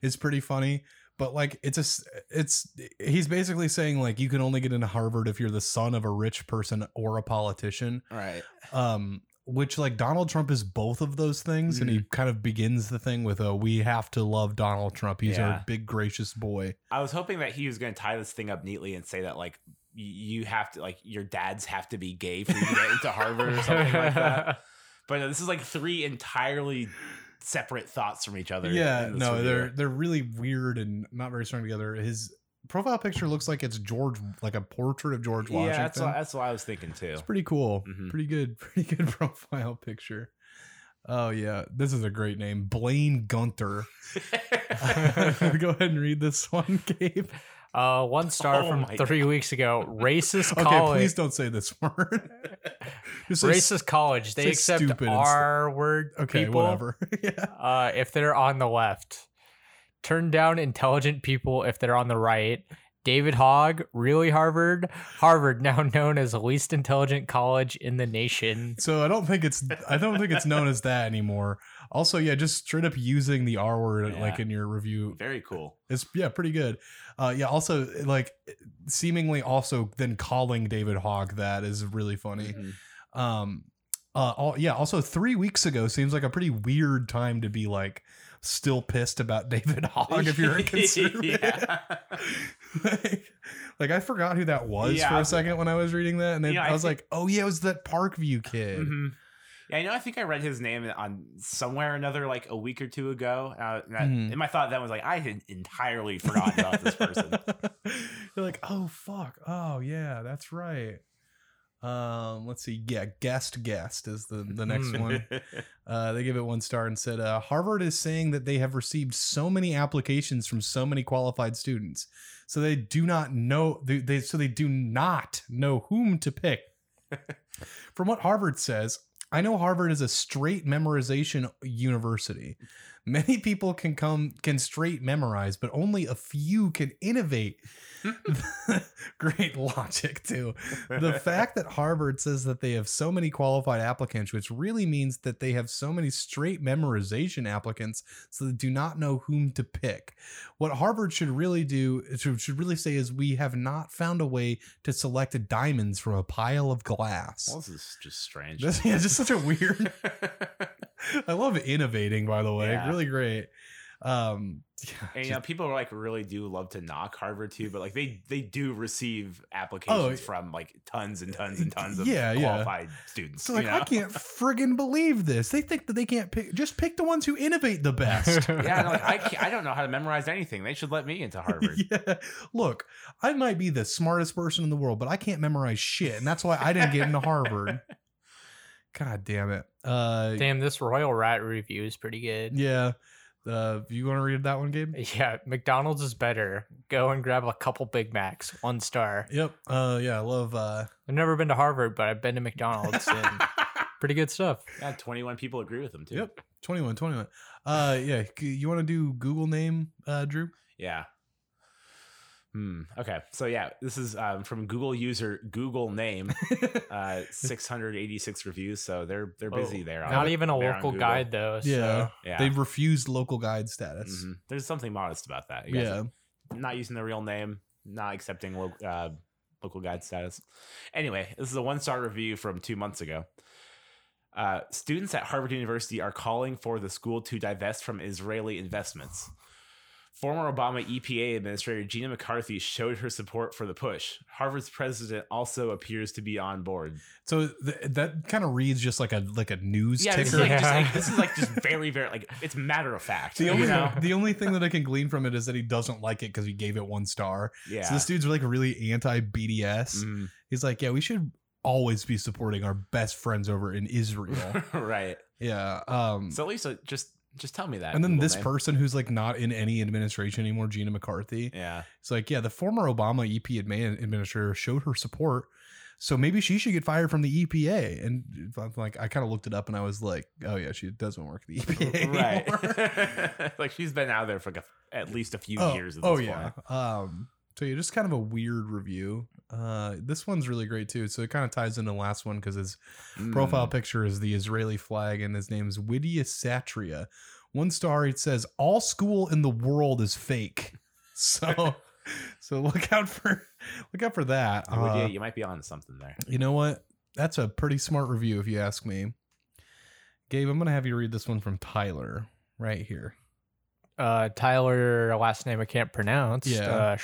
Speaker 2: is pretty funny. But like it's a s- it's he's basically saying like you can only get into Harvard if you're the son of a rich person or a politician.
Speaker 1: Right.
Speaker 2: Um which like Donald Trump is both of those things and he mm. kind of begins the thing with a we have to love Donald Trump. He's
Speaker 1: Yeah.
Speaker 2: our big gracious boy.
Speaker 1: I was hoping that he was going to tie this thing up neatly and say that like you have to like your dads have to be gay for you to get into Harvard or something like that. But no, this is like three entirely separate thoughts from each other.
Speaker 2: Yeah, no, they're they're really weird and not very strung together. His profile picture looks like it's George, like a portrait of George Washington.
Speaker 1: Yeah, that's what, that's what I was thinking too.
Speaker 2: it's pretty cool.
Speaker 1: Mhm.
Speaker 2: Pretty good, pretty good profile picture. Oh yeah, this is a great name, Blaine Gunter. Go ahead and read this one, Gabe.
Speaker 3: Uh, one star
Speaker 1: Oh
Speaker 3: from three weeks ago. Racist
Speaker 2: Okay,
Speaker 3: college.
Speaker 2: please don't say this word.
Speaker 3: Racist college. They accept. R word
Speaker 2: Okay,
Speaker 3: people
Speaker 2: whatever. yeah.
Speaker 3: uh, if they're on the left. Turn down intelligent people if they're on the right. David Hogg, really Harvard? Harvard, now known as the least intelligent college in the nation.
Speaker 2: So I don't think it's I don't think it's known as that anymore. Also, yeah, just straight up using the R word
Speaker 1: Yeah.
Speaker 2: like in your review
Speaker 1: Very cool.
Speaker 2: It's yeah, pretty good. Uh, yeah, also like seemingly also then calling David Hogg that is really funny.
Speaker 1: Mhm.
Speaker 2: Um, uh, all, yeah. Also, three weeks ago seems like a pretty weird time to be like still pissed about David Hogg if you're a conservative. like, like, I forgot who that was
Speaker 1: Yeah,
Speaker 2: for a second when I was reading that, and then I
Speaker 1: I
Speaker 2: was
Speaker 1: think-
Speaker 2: like, oh yeah, it was that Parkview kid.
Speaker 1: Mhm. Yeah, I know. I think I read his name on somewhere or another like a week or two ago. Uh, and I-
Speaker 2: Mhm.
Speaker 1: and my thought then was like, I had entirely forgotten about this person.
Speaker 2: You're like, oh fuck, oh yeah, that's right. Um, let's see. Yeah, guest guest is the the next one. Uh, they give it one star and said, uh, Harvard is saying that they have received so many applications from so many qualified students, so they do not know. They, they so they do not know whom to pick. From what Harvard says, I know Harvard is a straight memorization university. Many people can come can straight memorize, but only a few can innovate. Great logic too. The fact that Harvard says that they have so many qualified applicants, which really means that they have so many straight memorization applicants, so they do not know whom to pick. What Harvard should really do, should really say, is we have not found a way to select diamonds from a pile of glass.
Speaker 1: well, this is just strange.
Speaker 2: This, yeah, just such a weird. I love innovating, by the way.
Speaker 1: Yeah.
Speaker 2: Really great. Um, yeah,
Speaker 1: And, you know, people like really do love to knock Harvard too, but like they they do receive
Speaker 2: Oh,
Speaker 1: applications from like tons and tons and tons of
Speaker 2: Yeah, yeah.
Speaker 1: qualified students.
Speaker 2: So like
Speaker 1: you
Speaker 2: I can't friggin' believe this. They think that they can't pick. Just pick the ones who innovate the best.
Speaker 1: Yeah, like I can't, I don't know how to memorize anything. They should let me into Harvard.
Speaker 2: yeah. Look, I might be the smartest person in the world, but I can't memorize shit, and that's why I didn't get into Harvard. God damn it. Uh,
Speaker 3: Damn, this Royal Rat review is pretty good.
Speaker 2: yeah. Uh, you want to read that one, Gabe?
Speaker 3: Yeah, McDonald's is better. Go and grab a couple Big Macs. One star.
Speaker 2: Yep. Uh, yeah. I love. Uh,
Speaker 3: I've never been to Harvard, but I've been to McDonald's and pretty good stuff.
Speaker 1: yeah, 21 people agree with them too.
Speaker 2: Yep. 21, 21. Uh, yeah. You want to do Google name, uh, Drew?
Speaker 1: Yeah. Hmm. Okay. So yeah, this is um, from Google user Google name. Uh, 686 reviews. So they're they're busy
Speaker 2: Oh,
Speaker 1: there. on-
Speaker 3: Not even a local guide though. So.
Speaker 2: Yeah.
Speaker 1: Yeah.
Speaker 2: They've refused local guide status.
Speaker 1: Mhm. There's something modest about that. You
Speaker 2: Yeah.
Speaker 1: are Not using the real name, not accepting lo- uh, local guide status. Anyway, this is a one star review from two months ago. Uh, students at Harvard University are calling for the school to divest from Israeli investments. Former Obama EPA Administrator Gina McCarthy showed her support for the push. Harvard's president also appears to be on board.
Speaker 2: So th- that kind of reads just like a like a news
Speaker 1: Yeah, this is,
Speaker 2: ticker.
Speaker 1: like, just,
Speaker 3: Yeah.
Speaker 1: like, this is like just very, very like it's matter of fact.
Speaker 2: the
Speaker 1: you
Speaker 2: only
Speaker 1: know?
Speaker 2: the only thing that I can glean from it is that he doesn't like it because he gave it one star.
Speaker 1: yeah.
Speaker 2: So this dude's like really anti BDS.
Speaker 1: Mhm.
Speaker 2: He's like, yeah, we should always be supporting our best friends over in Israel.
Speaker 1: right.
Speaker 2: yeah. Um.
Speaker 1: So at least just just tell me that.
Speaker 2: and then
Speaker 1: Google
Speaker 2: this
Speaker 1: name.
Speaker 2: person who's like not in any administration anymore, Gina McCarthy.
Speaker 1: Yeah.
Speaker 2: It's like, yeah, the former Obama EP admin- administrator showed her support. So maybe she should get fired from the EPA. And I'm like, I kind of looked it up and I was like, oh yeah, she doesn't work at the EPA.
Speaker 1: right. like she's been out there for like a, at least a few
Speaker 2: oh,
Speaker 1: years. At
Speaker 2: oh
Speaker 1: this
Speaker 2: yeah. Um, so yeah, just kind of a weird review. Uh, this one's really great too. So it kind of ties into the last one because his profile
Speaker 1: Mm.
Speaker 2: picture is the Israeli flag and his name is Widia Satria. One star. It says all school in the world is fake. So, so look out for look out for that. Uh,
Speaker 1: you might be on something there.
Speaker 2: you know what? That's a pretty smart review if you ask me. Gabe, I'm gonna have you read this one from Tyler right here.
Speaker 3: Uh, Tyler, last name I can't pronounce.
Speaker 2: Yeah.
Speaker 3: Uh.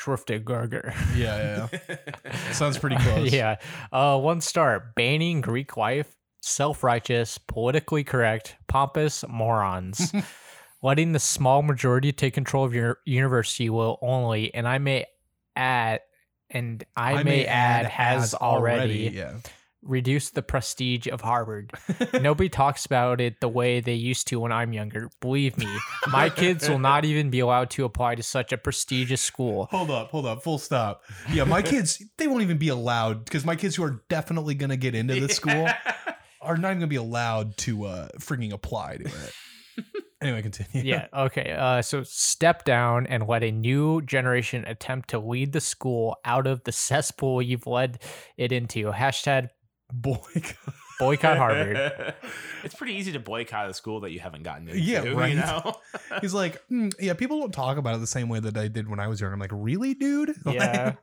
Speaker 2: Yeah, yeah. yeah. Sounds pretty close.
Speaker 3: yeah. Uh, one star. Banning Greek life, self-righteous, politically correct, pompous morons. Letting the small majority take control of your university will only, and I may add, and I, may, add, has already,
Speaker 2: Yeah.
Speaker 3: Reduce the prestige of Harvard. Nobody talks about it the way they used to when I'm younger. Believe me, my kids will not even be allowed to apply to such a prestigious school.
Speaker 2: Hold up, hold up, full stop. Yeah, my kids, they won't even be allowed because my kids who are definitely gonna get into this school are not even gonna be allowed to uh freaking apply to it. anyway, continue.
Speaker 3: Yeah, okay. Uh, so step down and let a new generation attempt to lead the school out of the cesspool you've led it into. Hashtag
Speaker 2: Boy.
Speaker 3: boycott Harvard.
Speaker 1: it's pretty easy to boycott a school that you haven't gotten into.
Speaker 2: Yeah, right.
Speaker 1: You know?
Speaker 2: He's like, "Hmm, yeah, people don't talk about it the same way that I did when I was young. I'm like, really, dude?
Speaker 3: Yeah.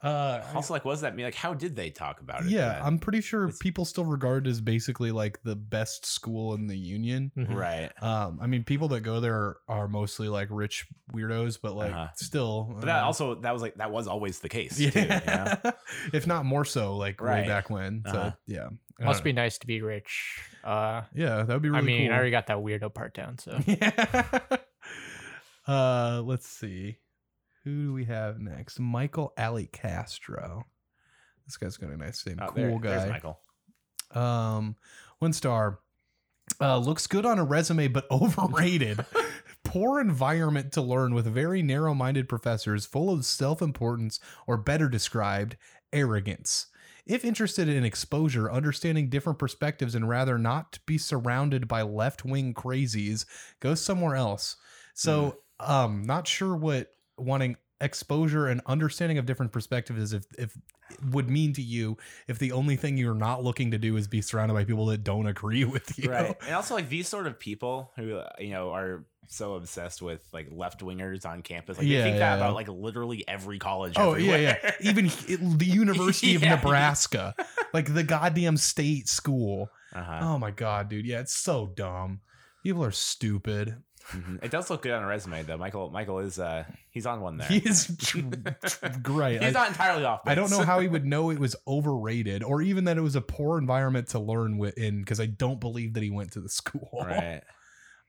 Speaker 2: Uh
Speaker 1: also, like, what does that mean? Like, how did they talk about it?
Speaker 2: yeah,
Speaker 1: then?
Speaker 2: I'm pretty sure
Speaker 1: It's-
Speaker 2: people still regard it as basically like the best school in the union.
Speaker 3: Mhm.
Speaker 1: right.
Speaker 2: Um, I mean, people that go there are mostly like rich weirdos, but like
Speaker 1: Uh-huh.
Speaker 2: still.
Speaker 1: But that
Speaker 2: um,
Speaker 1: also that was like that was always the case.
Speaker 2: yeah,
Speaker 1: Too, you know?
Speaker 2: if not more so, like way back when. So
Speaker 1: Uh-huh.
Speaker 2: yeah, I
Speaker 3: Must
Speaker 2: don't
Speaker 3: be nice to be rich. Uh.
Speaker 2: Yeah, that would be really
Speaker 3: I mean,
Speaker 2: cool.
Speaker 3: I already got that weirdo part down. So
Speaker 2: Yeah. uh, let's see. Who do we have next? Michael Ali Castro. This guy's got a nice name.
Speaker 1: Oh,
Speaker 2: cool
Speaker 1: there- there's
Speaker 2: guy.
Speaker 1: Michael.
Speaker 2: Um, one star. Uh, looks good on a resume, but overrated. Poor environment to learn with very narrow minded professors full of self importance, or better described, arrogance. If interested in exposure, understanding different perspectives, and rather not be surrounded by left wing crazies, go somewhere else. So, um, not sure what wanting exposure and understanding of different perspectives if if would mean to you if the only thing you're not looking to do is be surrounded by people that don't agree with you.
Speaker 1: Right. And also like these sort of people who uh, you know are so obsessed with like left wingers on campus. Like
Speaker 2: Yeah,
Speaker 1: they think
Speaker 2: yeah.
Speaker 1: that about like literally every college.
Speaker 2: Oh yeah, yeah. Even he- the University of Nebraska, like the goddamn state school.
Speaker 1: uh-huh.
Speaker 2: Oh my god, dude. Yeah, it's so dumb. People are stupid.
Speaker 1: Mhm. It does look good on a resume though. Michael Michael is uh he's on one there.
Speaker 2: He is tr- tr- great.
Speaker 1: He's
Speaker 2: I,
Speaker 1: not entirely off.
Speaker 2: I don't know how he would know it was overrated, or even that it was a poor environment to learn with in, because I don't believe that he went to the school.
Speaker 1: right.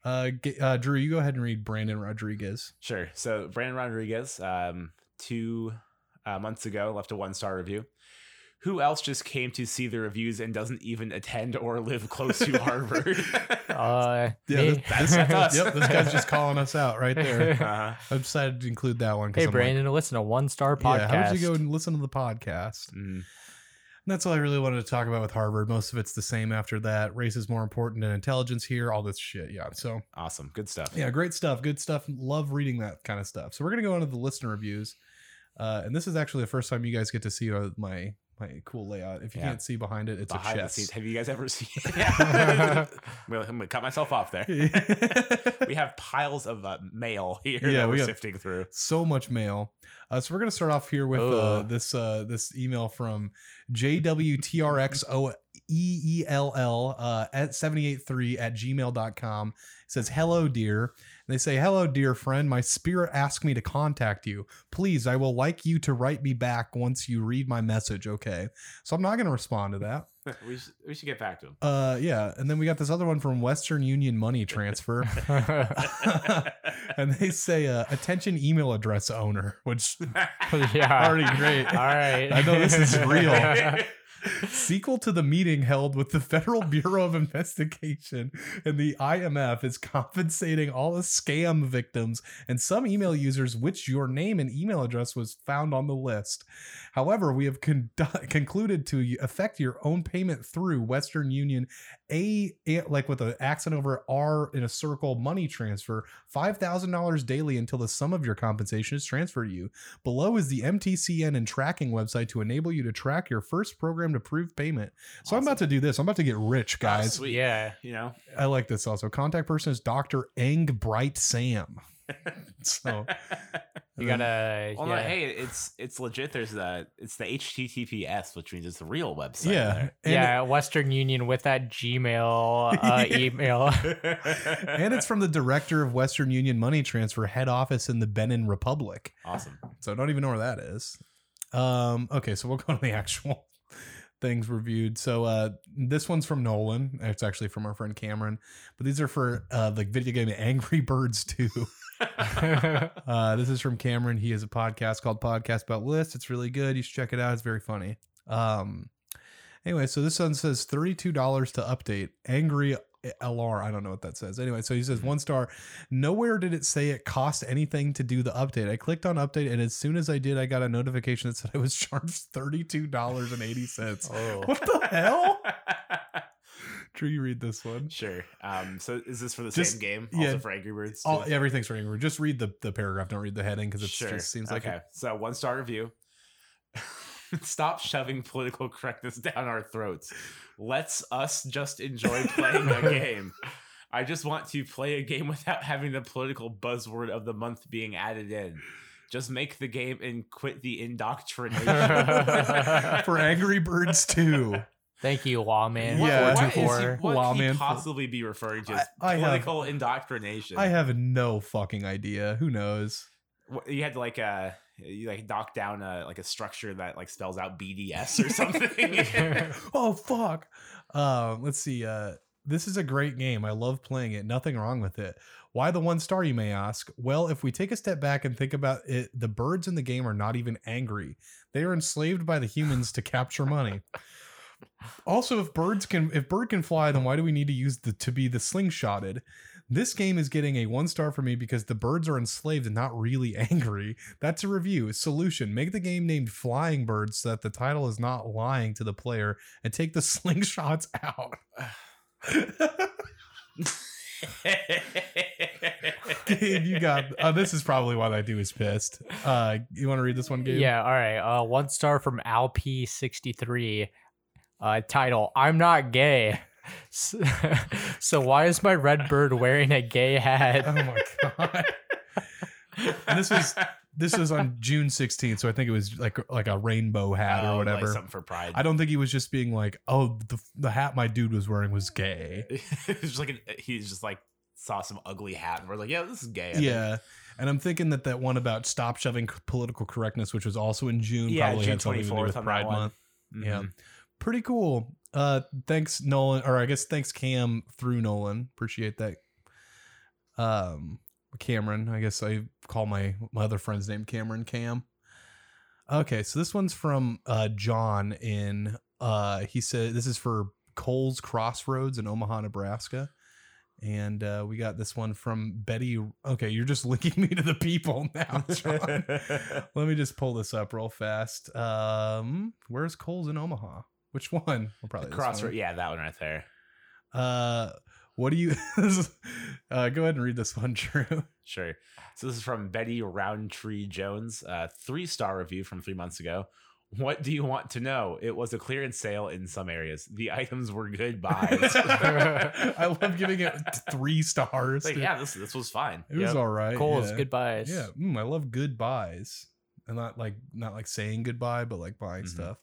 Speaker 2: Uh, uh, Drew, you go ahead and read Brandon Rodriguez.
Speaker 1: Sure. So Brandon Rodriguez, um, two uh, months ago, left a one star review. Who else just came to see the reviews and doesn't even attend or live close to Harvard?
Speaker 3: uh,
Speaker 2: Yeah,
Speaker 3: me.
Speaker 1: that's- that's us.
Speaker 2: Yep, this guy's just calling us out right there.
Speaker 1: uh,
Speaker 2: I decided to include that one. 'cause
Speaker 3: hey,
Speaker 2: I'm like,
Speaker 3: Brandon, listen to one star podcast.
Speaker 2: Yeah, how would you go and listen to the podcast?
Speaker 1: mm,
Speaker 2: And that's all I really wanted to talk about with Harvard. Most of it's the same after that. Race is more important than intelligence here, all this shit. Yeah. So,
Speaker 1: awesome. Good stuff.
Speaker 2: yeah, great stuff. Good stuff. Love reading that kind of stuff. So, we're going to go into the listener reviews. Uh, and this is actually the first time you guys get to see uh, my my cool layout. If you
Speaker 1: Yeah.
Speaker 2: can't see behind it, it's
Speaker 1: Behind
Speaker 2: a
Speaker 1: the
Speaker 2: chest.
Speaker 1: scenes. Have you guys ever seen? Gonna- I'm gonna cut myself off there. we have piles of uh, mail here
Speaker 2: Yeah,
Speaker 1: that
Speaker 2: we
Speaker 1: we're
Speaker 2: got-
Speaker 1: sifting through.
Speaker 2: so much mail. Uh, so we're gonna start off here with uh, this uh, this email from JWTRXOEELL uh, at 783 at gmail.com. It says, Hello, dear. And they say, Hello, dear friend. My spirit asked me to contact you. Please, I will like you to write me back once you read my message. Okay. So I'm not gonna respond to that.
Speaker 1: we should we should get back to him.
Speaker 2: Uh yeah, and then we got this other one from Western Union Money Transfer. and they say uh, attention email address owner, which
Speaker 3: yeah.
Speaker 2: already great.
Speaker 3: All right.
Speaker 2: I know this is real. Sequel to the meeting held with the Federal Bureau of Investigation and the IMF is compensating all the scam victims and some email users which your name and email address was found on the list. However, we have condu- concluded to affect your own payment through Western Union, a, a- like with an accent over R in a circle money transfer, five thousand dollars daily until the sum of your compensation is transferred to you. Below is the MTCN and tracking website to enable you to track your first program to prove payment. So I'm about to do this. I'm about to get rich,
Speaker 1: Oh,
Speaker 2: guys.
Speaker 1: sweet.
Speaker 3: Yeah.
Speaker 1: You know,
Speaker 2: I like this also. Contact person is Dr. Eng Bright Sam. so
Speaker 3: You gotta.
Speaker 1: well,
Speaker 3: yeah.
Speaker 1: no, hey, it's it's legit. There's the it's the HTTPS, which means it's the real website.
Speaker 2: yeah. And,
Speaker 3: yeah, Western Union with that Gmail uh, email.
Speaker 2: and it's from the director of Western Union Money Transfer head office in the Benin Republic.
Speaker 1: awesome.
Speaker 2: So I don't even know where that is. Um, okay, so we'll go to the actual things reviewed. So uh this one's from Nolan. It's actually from our friend Cameron. But these are for uh the video game Angry Birds 2. Uh, this is from Cameron. He has a podcast called Podcast About List. It's really good. You should check it out. It's very funny. Um, anyway, so this one says $32 to update. Angry LR. I don't know what that says. Anyway, so he says one star. Nowhere did it say it cost anything to do the update. I clicked on update, and as soon as I did, I got a notification that said I was charged $32.80.
Speaker 3: oh.
Speaker 2: What the hell? Drew, you read this one.
Speaker 1: Sure. Um. So is this for the
Speaker 2: Just-
Speaker 1: same game?
Speaker 2: yeah.
Speaker 1: Also for Angry Birds.
Speaker 2: All, everything's for Angry. Birds. Just read the, the paragraph. Don't read the heading because it
Speaker 1: Sure.
Speaker 2: just seems like
Speaker 1: okay. So one star review. Stop shoving political correctness down our throats. Let's us just enjoy playing a game. I just want to play a game without having the political buzzword of the month being added in. Just make the game and quit the indoctrination.
Speaker 2: for Angry Birds 2.
Speaker 3: Thank you, Lawman.
Speaker 2: What- Yeah.
Speaker 1: what, is he, what
Speaker 2: Wow,
Speaker 1: could he possibly be referring to as
Speaker 2: I- I have-
Speaker 1: political indoctrination?
Speaker 2: I have no fucking idea. Who knows?
Speaker 1: You had to like uh you like knock down a like a structure that like spells out BDS or something.
Speaker 2: oh fuck. Um, let's see. Uh, this is a great game. I love playing it. Nothing wrong with it. Why the one star, you may ask? Well, if we take a step back and think about it, the birds in the game are not even angry. They are enslaved by the humans to capture money. Also, if birds can if bird can fly, then why do we need to use the to be the slingshotted? This game is getting a one star for me because the birds are enslaved and not really angry. That's a review. Solution Make the game named Flying Birds so that the title is not lying to the player and take the slingshots out. Gabe, you got. Uh, this is probably why that dude is pissed. Uh, you want to read this one, Gabe?
Speaker 3: Yeah, all right. Uh, one star from Alp63. Uh, title I'm not gay. S- So, why is my red bird wearing a gay hat?
Speaker 2: Oh my god. And this was this was on June 16th, so I think it was like like a rainbow hat
Speaker 1: Oh,
Speaker 2: or
Speaker 1: like
Speaker 2: whatever.
Speaker 1: something for pride.
Speaker 2: I don't think he was just being like, "Oh, the the hat my dude was wearing was gay."
Speaker 1: it's just like an, he's just like saw some ugly hat and we're like, yeah, this is gay. I think.
Speaker 2: Yeah. And I'm thinking that that one about stop shoving political correctness, which was also in June,
Speaker 1: Yeah,
Speaker 2: probably
Speaker 1: June
Speaker 2: had something to do
Speaker 1: 24th
Speaker 2: with Pride. Month. Yeah.
Speaker 1: Mhm.
Speaker 2: Pretty cool. Uh, thanks Nolan, or I guess thanks Cam through Nolan. Appreciate that. Um, Cameron. I guess I call my my other friend's name Cameron Cam. Okay, so this one's from uh John in uh he said this is for Kohl's Crossroads in Omaha, Nebraska. And uh, we got this one from Betty. Okay, you're just linking me to the people now, John. Let me just pull this up real fast. Um, where's Kohl's in Omaha? Which one? Well, probably this
Speaker 1: Crossroad. Yeah, that one right there.
Speaker 2: Uh, what do you? uh, go ahead and read this one, Drew.
Speaker 1: Sure. So this is from Betty Roundtree Jones, uh, three star review from three months ago. What do you want to know? It was a clearance sale in some areas. The items were good buys.
Speaker 2: I love giving it three stars.
Speaker 1: like, yeah, this this was fine.
Speaker 2: it was all right.
Speaker 3: Kohl's
Speaker 2: yeah.
Speaker 3: buys.
Speaker 2: Yeah, mm, I love good buys, and not like not like saying goodbye, but like buying
Speaker 1: Mhm.
Speaker 2: stuff.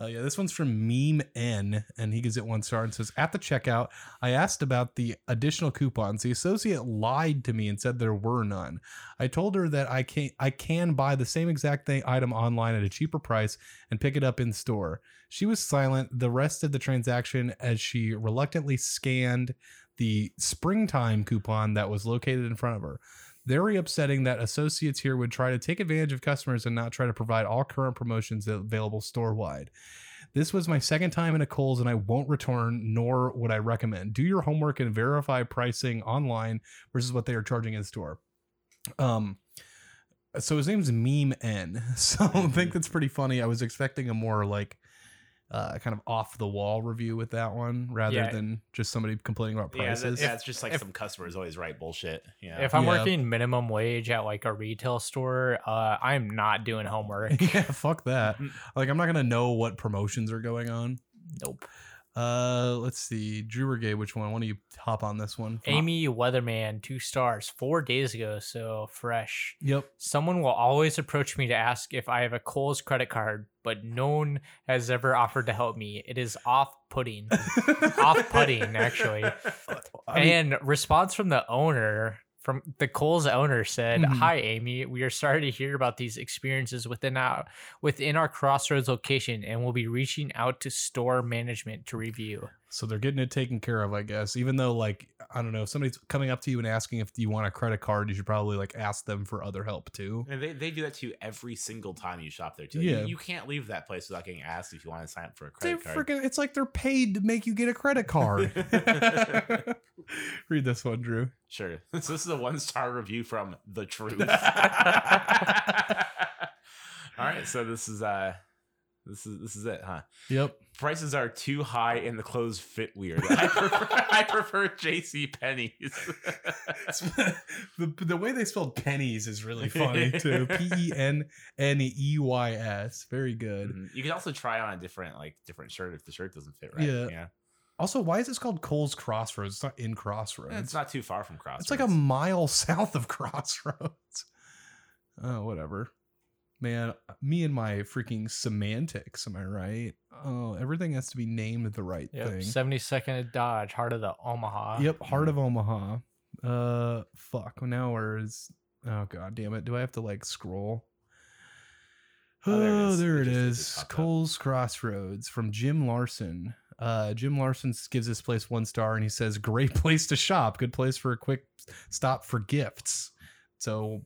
Speaker 2: Uh, yeah, this one's from Meme N, and he gives it one star and says, "At the checkout, I asked about the additional coupons. The associate lied to me and said there were none. I told her that I can I can buy the same exact thing item online at a cheaper price and pick it up in store. She was silent the rest of the transaction as she reluctantly scanned the springtime coupon that was located in front of her. Very upsetting that associates here would try to take advantage of customers and not try to provide all current promotions available store wide. This was my second time in a Kohl's and I won't return, nor would I recommend. Do your homework and verify pricing online versus what they are charging in store. Um, so his name's Meme N. So I think that's pretty funny. I was expecting a more like uh, kind of off the wall review with that one rather
Speaker 3: Yeah.
Speaker 2: than just somebody complaining about
Speaker 1: Yeah, that-
Speaker 2: prices.
Speaker 1: yeah, it's just like
Speaker 3: if-
Speaker 1: some customers always write bullshit. You know?
Speaker 3: If I'm
Speaker 2: Yeah.
Speaker 3: working minimum wage at like a retail store, uh, I'm not doing homework.
Speaker 2: yeah, fuck that. Like I'm not gonna know what promotions are going on.
Speaker 3: nope.
Speaker 2: Uh, let's see, Drew or which one? Why don't you hop on this one?
Speaker 3: Amy Weatherman, two stars, four days ago, so fresh.
Speaker 2: Yep.
Speaker 3: Someone will always approach me to ask if I have a Kohl's credit card, but no one has ever offered to help me. It is off-putting, off-putting actually.
Speaker 2: I mean,
Speaker 3: and response from the owner from the Kohl's owner said,
Speaker 2: Mhm.
Speaker 3: "Hi Amy, we are sorry to hear about these experiences within our within our Crossroads location and we will be reaching out to store management to review."
Speaker 2: So they're getting it taken care of, I guess. Even though, like, I don't know, if somebody's coming up to you and asking if you want a credit card, you should probably like ask them for other help too.
Speaker 1: And they, they do that to you every single time you shop there too.
Speaker 2: Yeah.
Speaker 1: You, you can't leave that place without getting asked if you want to sign up for a credit They're card.
Speaker 2: freaking. It's like they're paid to make you get a credit card. Read this one, Drew.
Speaker 1: Sure. So this is a one star review from The Truth. All right, so this is uh this is this is it, huh?
Speaker 2: Yep.
Speaker 1: Prices are too high and the clothes fit weird. I prefer, I prefer JC Penney's.
Speaker 2: the, the way they spelled pennies is really funny too. P E N N E Y S. Very good.
Speaker 1: Mhm. you can also try on a different like different shirt if the shirt doesn't fit right.
Speaker 2: Yeah.
Speaker 1: yeah.
Speaker 2: Also, why is this called Kohl's Crossroads? It's not in Crossroads.
Speaker 1: It's not too far from Crossroads.
Speaker 2: It's like a mile south of Crossroads. Oh, whatever. Man, me and my freaking semantics, am I right? Oh, everything has to be named the right
Speaker 3: Yep.
Speaker 2: thing.
Speaker 3: 72nd at Dodge, heart of the Omaha.
Speaker 2: Yep, Heart of Omaha. Uh fuck. Now where is Oh god damn it. Do I have to like scroll?
Speaker 1: Oh,
Speaker 2: Oh,
Speaker 1: there
Speaker 2: there
Speaker 1: it is.
Speaker 2: it
Speaker 1: It
Speaker 2: is.
Speaker 1: just popped up.
Speaker 2: Kohl's Crossroads from Jim Larson. Uh Jim Larson gives this place one star and he says, Great place to shop. Good place for a quick stop for gifts. So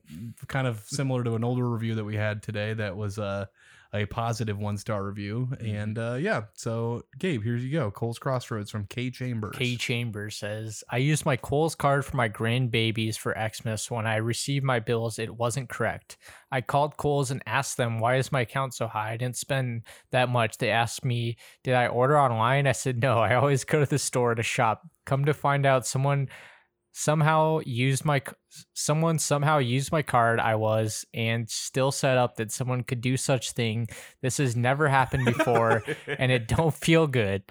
Speaker 2: kind of similar to an older review that we had today that was uh, a positive one star review.
Speaker 1: Mm-hmm.
Speaker 2: And uh yeah, so Gabe, here you go. Kohl's Crossroads from K Chambers.
Speaker 3: K Chambers says, I used my Kohl's card for my grandbabies for Xmas. When I received my bills, it wasn't correct. I called Kohl's and asked them, why is my account so high? I didn't spend that much. They asked me, did I order online? I said, no, I always go to the store to shop. Come to find out, someone somehow used my someone somehow used my card i was and still set up that someone could do such thing this has never happened before and it don't feel good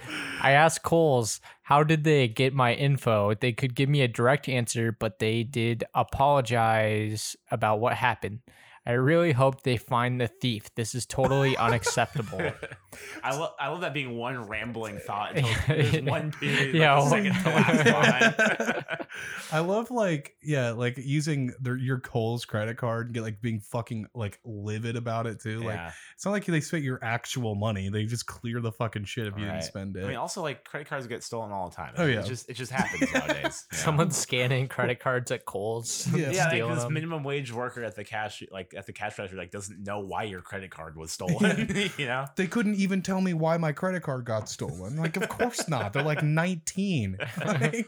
Speaker 3: I asked Kohl's, how did they get my info? They could give me a direct answer, but they did apologize about what happened. I really hope they find the thief. This is totally unacceptable.
Speaker 1: I love I love that being one rambling thought until one period,
Speaker 3: Yeah,
Speaker 1: like the second to last line.
Speaker 2: I love like yeah, like using their your Kohl's credit card and get like being fucking like livid about it too. Like
Speaker 1: yeah.
Speaker 2: it's not like they spent your actual money; they just clear the fucking shit if you
Speaker 1: Right.
Speaker 2: didn't spend it.
Speaker 1: I mean, also like credit cards get stolen all the time.
Speaker 2: Oh, yeah.
Speaker 1: it just it just happens nowadays. you?
Speaker 3: Someone's scanning credit cards at Kohl's.
Speaker 2: Yeah.
Speaker 1: yeah, like
Speaker 3: stealing
Speaker 1: this
Speaker 3: them.
Speaker 1: minimum wage worker at the cash like at the cash register like doesn't know why your credit card was stolen. you know,
Speaker 2: they couldn't even tell me why my credit card got stolen. Like, of course not. They're like 19. Like,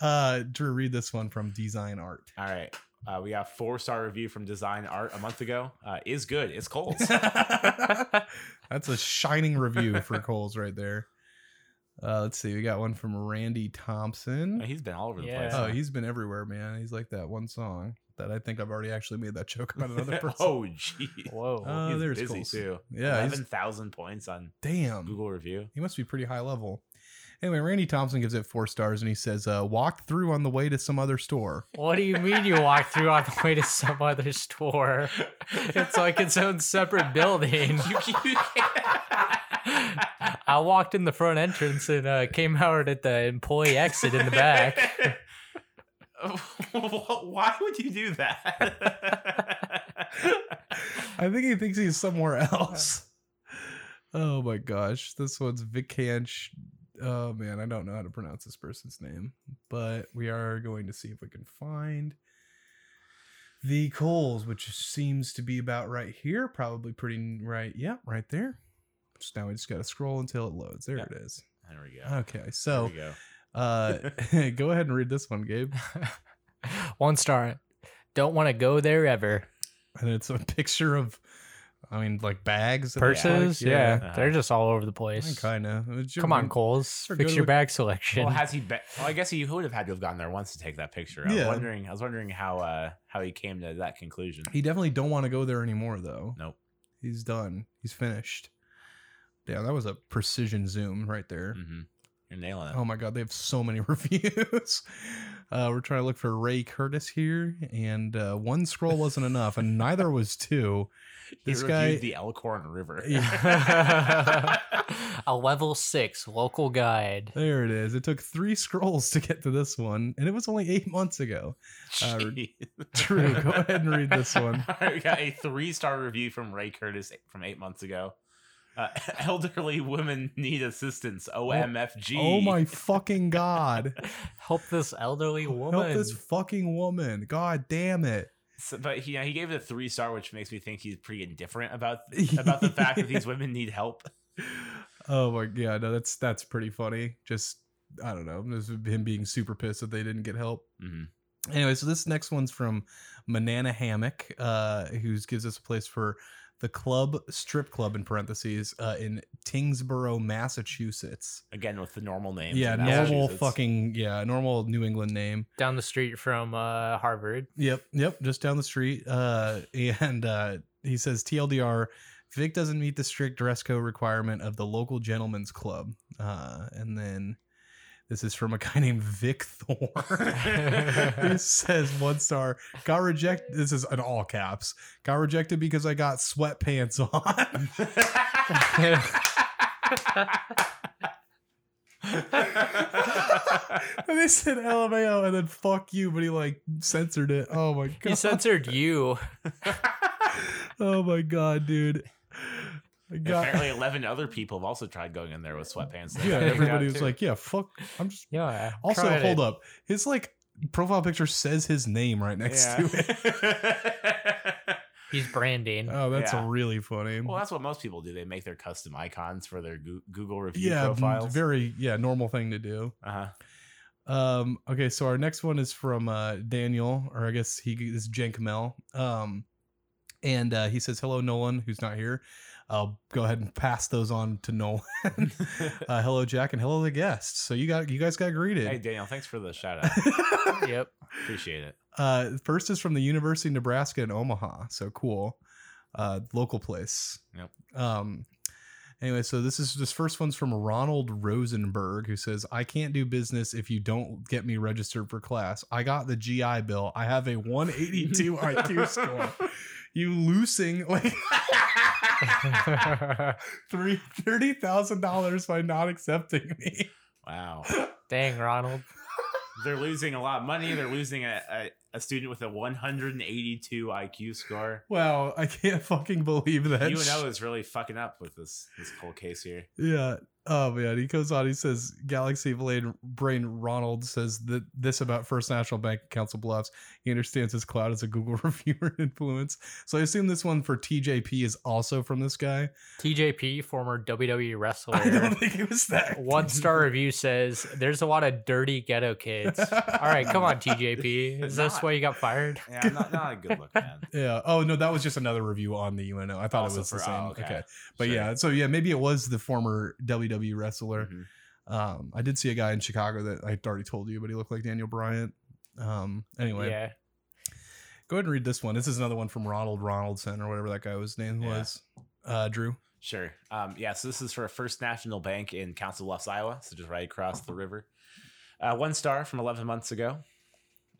Speaker 2: uh, Drew, read this one from Design Art.
Speaker 1: all right. Uh, we got four star review from Design Art a month ago. Uh, is good. It's Kohl's.
Speaker 2: That's a shining review for Kohl's right there. Uh, let's see. We got one from Randy Thompson.
Speaker 1: He's been all over the
Speaker 3: Yeah.
Speaker 1: place.
Speaker 2: Oh, he's been everywhere, man. He's like that one song that I think I've already actually made that joke about another person.
Speaker 1: oh, jeez.
Speaker 3: Whoa.
Speaker 2: Uh,
Speaker 1: he's
Speaker 2: there's
Speaker 1: busy
Speaker 2: Kohl's.
Speaker 1: too.
Speaker 2: Yeah, he's-
Speaker 1: eleven thousand points on
Speaker 2: Damn.
Speaker 1: Google review.
Speaker 2: He must be pretty high level. Anyway, Randy Thompson gives it four stars and he says, uh, walked through on the way to some other store.
Speaker 3: what do you mean you walk through on the way to some other store? It's like its own separate building.
Speaker 1: You, you
Speaker 3: I walked in the front entrance and uh, came out at the employee exit in the back.
Speaker 1: Why would you do that?
Speaker 2: I think he thinks he's somewhere else. Oh my gosh. This one's Vikansh. Oh man, I don't know how to pronounce this person's name, but we are going to see if we can find the Kohl's, which seems to be about right here. Probably pretty right. Yeah, right there. just now we just got to scroll until it loads. There it is.
Speaker 1: There we go.
Speaker 2: Okay,
Speaker 1: There
Speaker 2: so
Speaker 1: we go.
Speaker 2: Uh, go ahead and read this one, Gabe.
Speaker 3: One star. Don't want to go there ever.
Speaker 2: And it's a picture of, I mean, like bags,
Speaker 3: Purses,
Speaker 2: like.
Speaker 3: yeah,
Speaker 1: Uh-huh.
Speaker 3: they're just all over the place.
Speaker 2: kind of.
Speaker 3: Come on,
Speaker 2: Kohl's,
Speaker 3: fix your
Speaker 2: to-
Speaker 3: bag selection.
Speaker 1: Well, has he been? Well, I guess he would have had to have gone there once to take that picture. I was
Speaker 2: Yeah.
Speaker 1: wondering. I was wondering how uh how he came to that conclusion.
Speaker 2: He definitely don't want to go there anymore, though.
Speaker 1: Nope.
Speaker 2: He's done. He's finished. Yeah, that was a precision zoom right there.
Speaker 1: Mm-hmm. You're nailing it.
Speaker 2: Oh my god, they have so many reviews. Uh, we're trying to look for Ray Curtis here, and uh, one scroll wasn't enough, and neither was two.
Speaker 1: He
Speaker 2: This
Speaker 1: reviewed
Speaker 2: guy,
Speaker 1: the Elkhorn River.
Speaker 3: a level six local guide.
Speaker 2: there it is. It took three scrolls to get to this one, and it was only eight months ago. Uh, True. Go ahead and read this one.
Speaker 1: we got a three star review from Ray Curtis from eight months ago. Uh, elderly women need assistance. OMFG.
Speaker 2: Oh my fucking god!
Speaker 3: Help this elderly woman.
Speaker 2: Help this fucking woman! God damn it!
Speaker 1: So, but he, he gave it a three star, which makes me think he's pretty indifferent about about the fact that these women need help.
Speaker 2: Oh my yeah, no, that's that's pretty funny. Just I don't know, this him being super pissed that they didn't get help.
Speaker 1: Mhm.
Speaker 2: Anyway, so this next one's from Manana Hammock, uh, who gives us a place for the club strip club in parentheses uh, in Tyngsboro, Massachusetts.
Speaker 1: Again, with the normal name.
Speaker 2: Yeah, normal fucking yeah, normal New England name.
Speaker 3: down the street from uh, Harvard.
Speaker 2: Yep, yep, just down the street. Uh, and uh, he says TLDR, Vic doesn't meet the strict dress code requirement of the local gentleman's club. Uh, and then this is from a guy named Vic Thor. he says one star got rejected. This is in all caps. Got rejected because I got sweatpants on. and they said LMAO and then fuck you, but he like censored it. Oh my god.
Speaker 3: he censored you.
Speaker 2: Oh my god, dude. I got
Speaker 1: Apparently, eleven other people have also tried going in there with sweatpants.
Speaker 2: Yeah,
Speaker 1: got kicked
Speaker 2: everybody was like, yeah, fuck. I'm just
Speaker 3: Yeah.
Speaker 2: also
Speaker 3: tried
Speaker 2: hold
Speaker 3: it.
Speaker 2: up. His like profile picture says his name right next to it.
Speaker 1: it.
Speaker 3: He's branding.
Speaker 2: Oh, that's
Speaker 1: Yeah.
Speaker 2: really funny.
Speaker 1: well, that's what most people do. They make their custom icons for their Goo- Google review
Speaker 2: yeah,
Speaker 1: profiles.
Speaker 2: very yeah, normal thing to do.
Speaker 1: uh-huh.
Speaker 2: Um, okay, so our next one is from uh Daniel, or I guess he is Jen Kamel. Um, and uh, he says, "Hello, Nolan, who's not here." I'll go ahead and pass those on to Nolan. uh, hello, Jack, and hello, the guests. So you got you guys got greeted.
Speaker 1: hey, Daniel, thanks for the shout out.
Speaker 3: Yep.
Speaker 1: Appreciate it.
Speaker 2: uh, first is from the University of Nebraska in Omaha. So cool. Uh, local place.
Speaker 1: Yep.
Speaker 2: Um, anyway, so this is this first one's from Ronald Rosenberg, who says, "I can't do business if you don't get me registered for class. I got the GI Bill. I have a 182 IQ score. You losing like three thirty thousand dollars by not accepting me."
Speaker 1: Wow.
Speaker 3: Dang, Ronald.
Speaker 1: They're losing a lot of money. They're losing a, a, a student with a 182 IQ score.
Speaker 2: Wow, I can't fucking believe that.
Speaker 1: UNO is really fucking up with this this whole case here.
Speaker 2: Yeah. Oh man, he goes on. He says, "Galaxy Blade Brain Ronald says that this about First National Bank and Council Bluffs. He understands his cloud as a Google reviewer influence. So I assume this one for TJP is also from this guy.
Speaker 3: TJP, former WWE wrestler.
Speaker 2: I don't think it was that
Speaker 3: One star review says there's a lot of dirty ghetto kids. All right, come on, TJP. Is this
Speaker 1: Not-
Speaker 3: why you got fired?
Speaker 1: Yeah, not, not a good look, man.
Speaker 2: Yeah. Oh no, that was just another review on the UNO. I thought
Speaker 1: Also
Speaker 2: it was the same.
Speaker 1: oh,
Speaker 2: okay.
Speaker 1: okay.
Speaker 2: But
Speaker 1: Sure.
Speaker 2: yeah, so yeah, maybe it was the former WWE wrestler.
Speaker 1: Mhm.
Speaker 2: Um, I did see a guy in Chicago that I already told you, but he looked like Daniel Bryan. Um, anyway,
Speaker 3: Yeah.
Speaker 2: Go ahead and read this one. This is another one from Ronald Ronaldson or whatever that guy was name
Speaker 1: Yeah.
Speaker 2: was. Uh, Drew.
Speaker 1: Sure. Um, yeah, so this is for a First National Bank in Council Bluffs, Iowa, so just right across the river. Uh, one star from 11 months ago.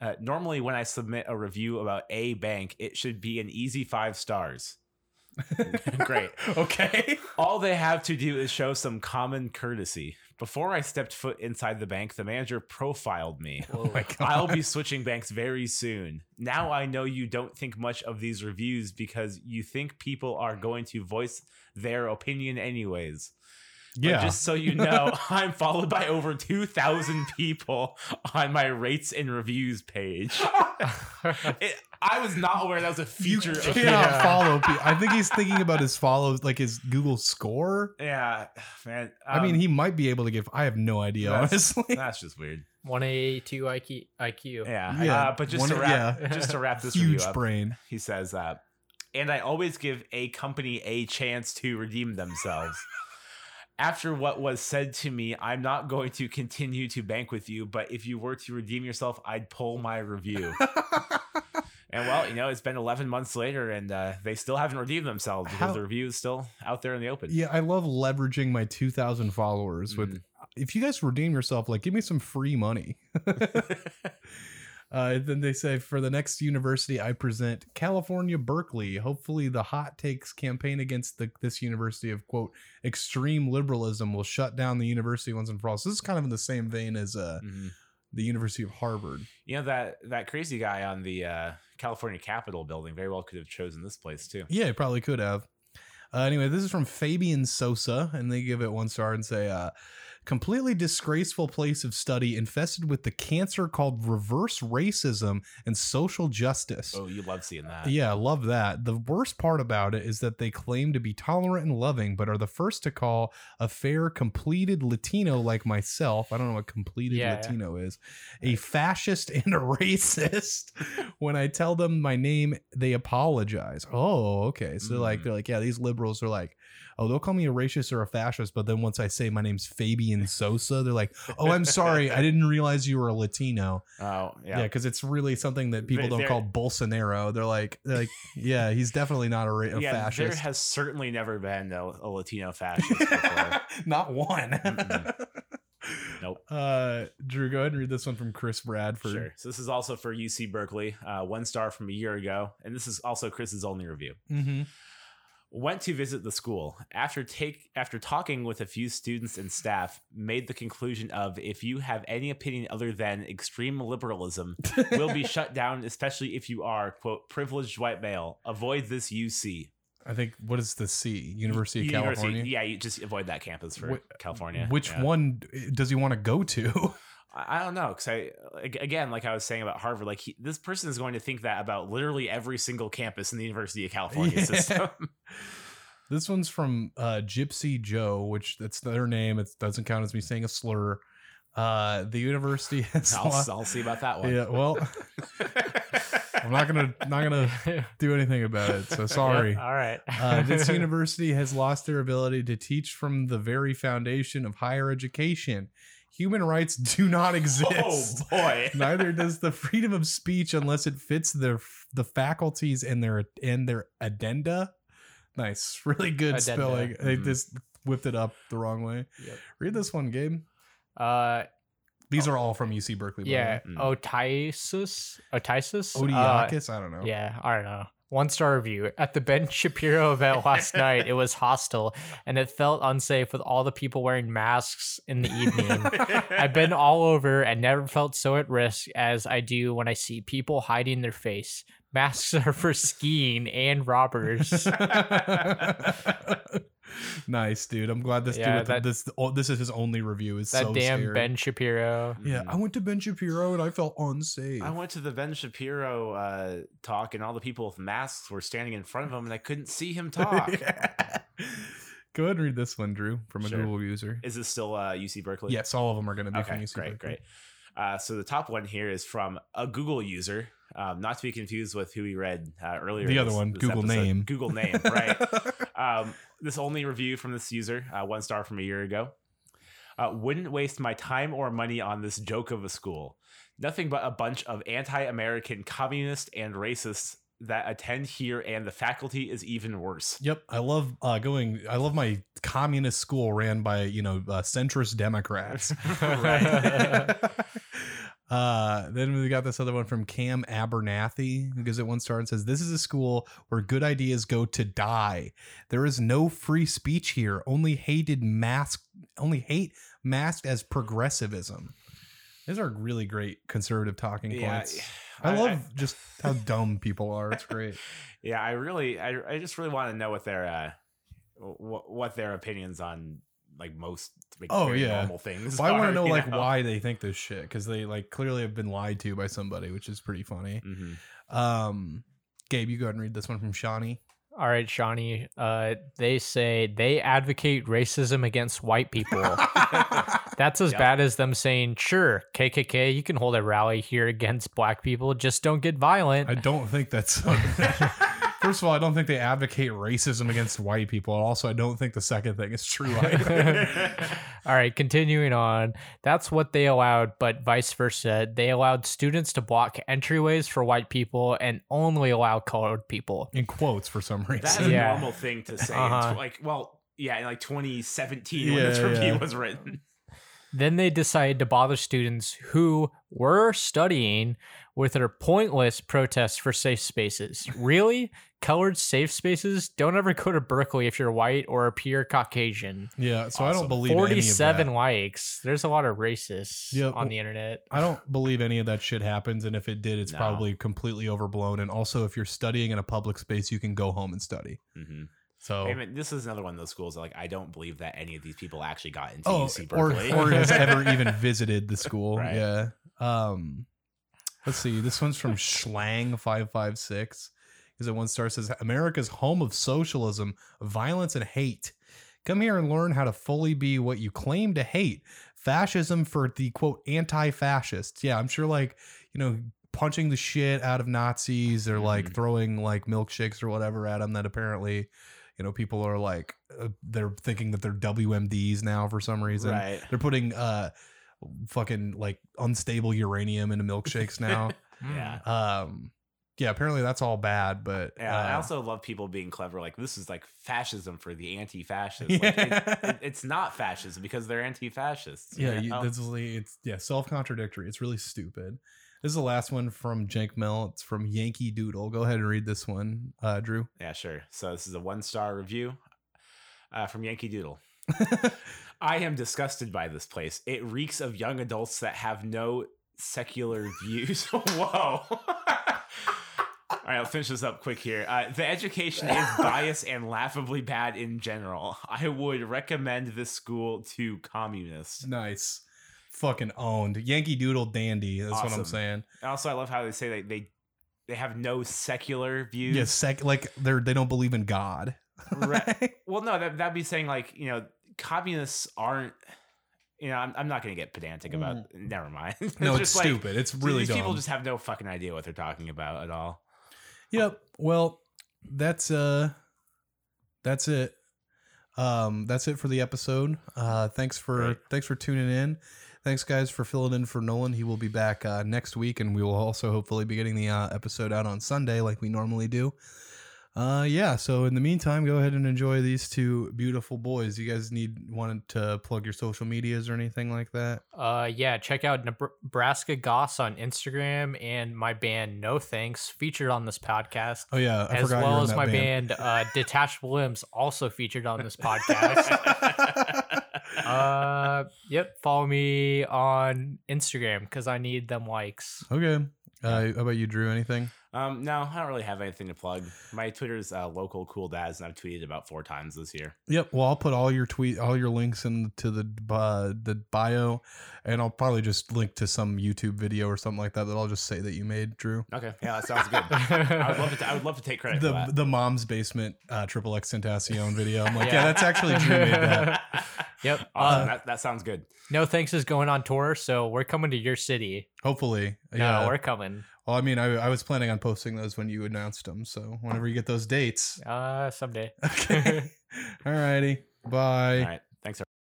Speaker 1: Uh, normally, when I submit a review about a bank, it should be an easy five stars. Great.
Speaker 2: okay.
Speaker 1: All they have to do is show some common courtesy. Before I stepped foot inside the bank, the manager profiled me.
Speaker 2: Oh.
Speaker 1: I'll be switching banks very soon. Now I know you don't think much of these reviews because you think people are going to voice their opinion anyways. But
Speaker 2: Yeah.
Speaker 1: just so you know, I'm followed by over 2,000 people on my rates and reviews page. It, I was not aware that was a
Speaker 2: You
Speaker 1: feature.
Speaker 2: cannot
Speaker 1: of
Speaker 3: Yeah.
Speaker 2: follow. pe- I think he's thinking about his follows, like his Google score.
Speaker 1: Yeah, man.
Speaker 2: I mean,
Speaker 1: um,
Speaker 2: he might be able to give. I have no idea,
Speaker 1: That's-
Speaker 2: honestly.
Speaker 1: that's just weird.
Speaker 3: 182 IQ. IQ.
Speaker 1: Yeah,
Speaker 2: Yeah,
Speaker 1: Uh, but just
Speaker 2: one-
Speaker 1: to wrap,
Speaker 3: yeah.
Speaker 1: just to wrap this
Speaker 2: Huge
Speaker 1: review up,
Speaker 2: brain.
Speaker 1: he says, uh, "And I always give a company a chance to redeem themselves." After what was said to me, I'm not going to continue to bank with you, but if you were to redeem yourself, I'd pull my review. and well, you know, it's been 11 months later, and uh, they still haven't redeemed themselves because
Speaker 2: How-
Speaker 1: the review is still out there in the open.
Speaker 2: Yeah, I love leveraging my 2,000 followers with.
Speaker 1: Mm.
Speaker 2: If you guys redeem yourself, like, give me some free money. Uh, then they say for the next university, I present California Berkeley. Hopefully, the hot takes campaign against the, this university of quote extreme liberalism will shut down the university once and for all. So this is kind of in the same vein as uh,
Speaker 1: Mhm.
Speaker 2: the University of Harvard.
Speaker 1: You know that that crazy guy on the uh, California Capitol building very well could have chosen this place too.
Speaker 2: Yeah, it probably could have. Uh, anyway, this is from Fabian Sosa, and they give it one star and say, uh, completely disgraceful place of study infested with the cancer called reverse racism and social justice.
Speaker 1: Oh, you love seeing that.
Speaker 2: Yeah, I love that. The worst part about it is that they claim to be tolerant and loving, but are the first to call a fair, completed Latino like myself. I don't know what completed
Speaker 3: Yeah.
Speaker 2: Latino is. A fascist and a racist. when I tell them my name, they apologize. Oh, okay. So like
Speaker 1: Mm.
Speaker 2: they're like, yeah, these liberals are like, oh, they'll call me a racist or a fascist, but then once I say my name's Fabian Sosa, they're like, oh, I'm sorry, I didn't realize you were a Latino.
Speaker 1: Oh,
Speaker 2: Yeah,
Speaker 1: yeah.
Speaker 2: because it's really something that people don't call Bolsonaro. They're like, they're like, yeah, he's definitely not a, ra-
Speaker 1: Yeah, there
Speaker 2: fascist.
Speaker 1: has certainly never been a, a Latino fascist before.
Speaker 2: not one.
Speaker 1: Mm-mm. Nope.
Speaker 2: Uh, Drew, go ahead and read this one from Chris Bradford.
Speaker 1: Sure. So this is also for UC Berkeley, uh, one star from a year ago, and this is also Chris's only review.
Speaker 2: Mm-hmm.
Speaker 1: Went to visit the school after take after talking with a few students and staff. Made the conclusion of if you have any opinion other than extreme liberalism, will be shut down, especially if you are quote privileged white male. Avoid this UC.
Speaker 2: I think what is the C? University of
Speaker 1: University-
Speaker 2: California.
Speaker 1: Yeah, you just avoid that campus for
Speaker 2: Wh-
Speaker 1: California.
Speaker 2: Which
Speaker 1: Yeah.
Speaker 2: one does he want to go to?
Speaker 1: I don't know because I again, like I was saying about Harvard, like he, this person is going to think that about literally every single campus in the University of California
Speaker 2: Yeah.
Speaker 1: system.
Speaker 2: this one's from uh, Gypsy Joe, which that's their name. It doesn't count as me saying a slur. Uh, the university has
Speaker 1: I'll,
Speaker 2: lost-
Speaker 1: I'll see about that one.
Speaker 2: Yeah, well, I'm not gonna not gonna do anything about it. So sorry.
Speaker 3: All right.
Speaker 2: Uh, this university has lost their ability to teach from the very foundation of higher education. Human rights do not exist.
Speaker 1: oh
Speaker 2: exist.
Speaker 1: boy.
Speaker 2: Neither does the freedom of speech unless it fits their the faculties and their and their addenda. Nice, really good
Speaker 3: Addenda.
Speaker 2: spelling. They
Speaker 1: Mhm.
Speaker 2: just whipped it up the wrong way.
Speaker 3: Yep.
Speaker 2: Read this one, Gabe.
Speaker 3: Uh,
Speaker 2: These are all from UC Berkeley.
Speaker 3: yeah. Otisus. Otisus. Uh,
Speaker 2: I don't know.
Speaker 3: Yeah, I don't know. One star review. At the Ben Shapiro event last night, it was hostile and it felt unsafe with all the people wearing masks in the evening. I've been all over and never felt so at risk as I do when I see people hiding their face. Masks are for skiing and robbers.
Speaker 2: nice, dude. I'm glad this
Speaker 3: Yeah,
Speaker 2: dude.
Speaker 3: that-
Speaker 2: this oh, this is his only review. Is
Speaker 3: that
Speaker 2: so
Speaker 3: damn
Speaker 2: scary.
Speaker 3: Ben Shapiro.
Speaker 2: Yeah. I went to Ben Shapiro and I felt unsafe.
Speaker 1: I went to the Ben Shapiro uh, talk, and all the people with masks were standing in front of him, and I couldn't see him talk.
Speaker 2: Yeah. Go ahead and read this one, Drew, from a
Speaker 1: Sure.
Speaker 2: Google user.
Speaker 1: Is this still uh, UC Berkeley?
Speaker 2: Yes, all of them are going to be
Speaker 1: Okay,
Speaker 2: from UC
Speaker 1: great,
Speaker 2: Berkeley.
Speaker 1: great. Uh, so the top one here is from a Google user, um, not to be confused with who we read uh, earlier.
Speaker 2: The other
Speaker 1: this-
Speaker 2: one,
Speaker 1: this
Speaker 2: Google
Speaker 1: episode.
Speaker 2: name.
Speaker 1: Google name, right? um, this only review from this user, uh, one star from a year ago. Uh, wouldn't waste my time or money on this joke of a school. Nothing but a bunch of anti-American communists and racists that attend here, and the faculty is even worse.
Speaker 2: Yep, I love uh, going. I love my communist school ran by you know uh, centrist Democrats.
Speaker 1: right.
Speaker 2: Uh, then we got this other one from Cam Abernathy, who gives it one star and says, This is a school where good ideas go to die. There is no free speech here, only hated masked, only hate masked as progressivism. These are really great conservative talking
Speaker 1: yeah,
Speaker 2: points. I,
Speaker 1: I-
Speaker 2: love just how dumb people are. It's great.
Speaker 1: Yeah, I really, I, I just really want to know what their, uh, what, what their opinions on like most like,
Speaker 2: Oh, yeah.
Speaker 1: normal things.
Speaker 2: Well, I want to know
Speaker 1: you
Speaker 2: like why they think this shit because they like clearly have been lied to by somebody, which is pretty funny.
Speaker 1: Mhm.
Speaker 2: Um, Gabe, you go ahead and read this one from Shawnee.
Speaker 3: All right, Shawnee. Uh, they say they advocate racism against white people. That's as
Speaker 1: Yep.
Speaker 3: bad as them saying, "Sure, KKK, you can hold a rally here against black people. Just don't get violent."
Speaker 2: I don't think that's. First of all, I don't think they advocate racism against white people. And also, I don't think the second thing is true. either.
Speaker 3: All right, continuing on. That's what they allowed, but vice versa. They allowed students to block entryways for white people and only allow colored people.
Speaker 2: In quotes, for some reason.
Speaker 1: That's a
Speaker 3: Yeah.
Speaker 1: normal thing to say.
Speaker 3: Uh-huh.
Speaker 1: It's like, well, yeah, in like 2017 when this review
Speaker 2: yeah.
Speaker 1: was written.
Speaker 3: Then they decided to bother students who were studying with their pointless protests for safe spaces. Really? Colored safe spaces? Don't ever go to Berkeley if you're white or appear Caucasian.
Speaker 2: yeah. So I don't
Speaker 1: Awesome.
Speaker 2: believe any of
Speaker 3: 47
Speaker 2: that.
Speaker 3: likes. There's a lot of racists
Speaker 2: Yeah,
Speaker 3: on the internet.
Speaker 2: I don't believe any of that shit happens, and if it did, it's
Speaker 1: No.
Speaker 2: probably completely overblown. And also, if you're studying in a public space, you can go home and study.
Speaker 1: hmm
Speaker 2: So,
Speaker 1: mean, this is another one of those schools that, like I don't believe that any of these people actually got into
Speaker 2: oh,
Speaker 1: UC
Speaker 2: or
Speaker 1: Berkeley.
Speaker 2: or has ever even visited the school.
Speaker 1: Right.
Speaker 2: Yeah. Um, let's see. This one's from Schlang five five six. Is it one star says America's home of socialism, violence, and hate. Come here and learn how to fully be what you claim to hate. Fascism for the quote anti-fascists. Yeah, I'm sure like you know punching the shit out of Nazis or like
Speaker 1: Mhm.
Speaker 2: throwing like milkshakes or whatever at them that apparently you know people are like uh, they're thinking that they're WMDs now for some reason.
Speaker 1: right.
Speaker 2: They're putting uh fucking like unstable uranium into milkshakes now.
Speaker 1: Yeah.
Speaker 2: um yeah, apparently that's all bad, but
Speaker 1: Yeah, I
Speaker 2: uh,
Speaker 1: also love people being clever. Like this is like fascism for the anti-fascists. Like, it-
Speaker 2: Yeah.
Speaker 1: it- it's not fascism because they're anti-fascists.
Speaker 2: yeah,
Speaker 1: you
Speaker 2: you,
Speaker 1: know?
Speaker 2: that's really it's yeah, self-contradictory. It's really stupid. This is the last one from Jank Mill. It's from Yankee Doodle. Go ahead and read this one, uh, Drew.
Speaker 1: yeah, sure. So this is a one-star review uh, from Yankee Doodle. I am disgusted by this place. It reeks of young adults that have no secular views. Whoa. All right, I'll finish this up quick here. Uh, the education is biased and laughably bad in general. I would recommend this school to communists.
Speaker 2: nice. Fucking owned. Yankee Doodle dandy. That's what I'm
Speaker 1: Awesome.
Speaker 2: saying.
Speaker 1: Also, I love how they say that they they have no secular views.
Speaker 2: Yeah, sec like they're they don't believe in God.
Speaker 1: Right. Well, no, that that'd be saying like you know communists aren't. You know, I'm, I'm not going to get pedantic about. Never mind.
Speaker 2: no, it's
Speaker 1: just like-
Speaker 2: stupid. It's really
Speaker 1: these
Speaker 2: dumb.
Speaker 1: people just have no fucking idea what they're talking about at all.
Speaker 2: Yep. Well, that's uh that's it. Um that's it for the episode. Uh thanks for
Speaker 1: Great.
Speaker 2: thanks for tuning in. Thanks guys for filling in for Nolan. He will be back uh next week and we will also hopefully be getting the uh, episode out on Sunday like we normally do. Uh yeah, so in the meantime, go ahead and enjoy these two beautiful boys. You guys need wanted to plug your social medias or anything like that?
Speaker 3: Uh, yeah, check out Nebraska Goths on Instagram and my band No Thanks featured on this podcast,
Speaker 2: Oh yeah, I
Speaker 3: as well as my band, uh, Detachable Limbs, also featured on this podcast. uh, yep, follow me on Instagram because I need them likes.
Speaker 2: okay. Uh, how about you, Drew? Anything?
Speaker 1: Um, no, I don't really have anything to plug. My Twitter's uh, local cool dads, and I've tweeted about four times this year.
Speaker 2: Yep. Well, I'll put all your tweet, all your links into the uh, the bio, and I'll probably just link to some YouTube video or something like that that I'll just say that you made, Drew.
Speaker 1: Okay, yeah, that sounds good. I would love to. I would love to take credit for
Speaker 2: The
Speaker 1: that.
Speaker 2: the mom's basement uh, triple X Tentacion video. I'm like, yeah,
Speaker 3: Yeah.
Speaker 2: that's actually Drew made that.
Speaker 3: Yep.
Speaker 1: Awesome.
Speaker 3: Uh,
Speaker 1: that, that sounds good.
Speaker 3: no Thanks is going on tour, so we're coming to your city.
Speaker 2: Hopefully,
Speaker 3: No,
Speaker 2: yeah.
Speaker 3: we're coming.
Speaker 2: well, I mean, I, I was planning on posting those when you announced them, so whenever you get those dates.
Speaker 3: Uh, someday.
Speaker 2: Okay. All righty. Bye.
Speaker 1: All right.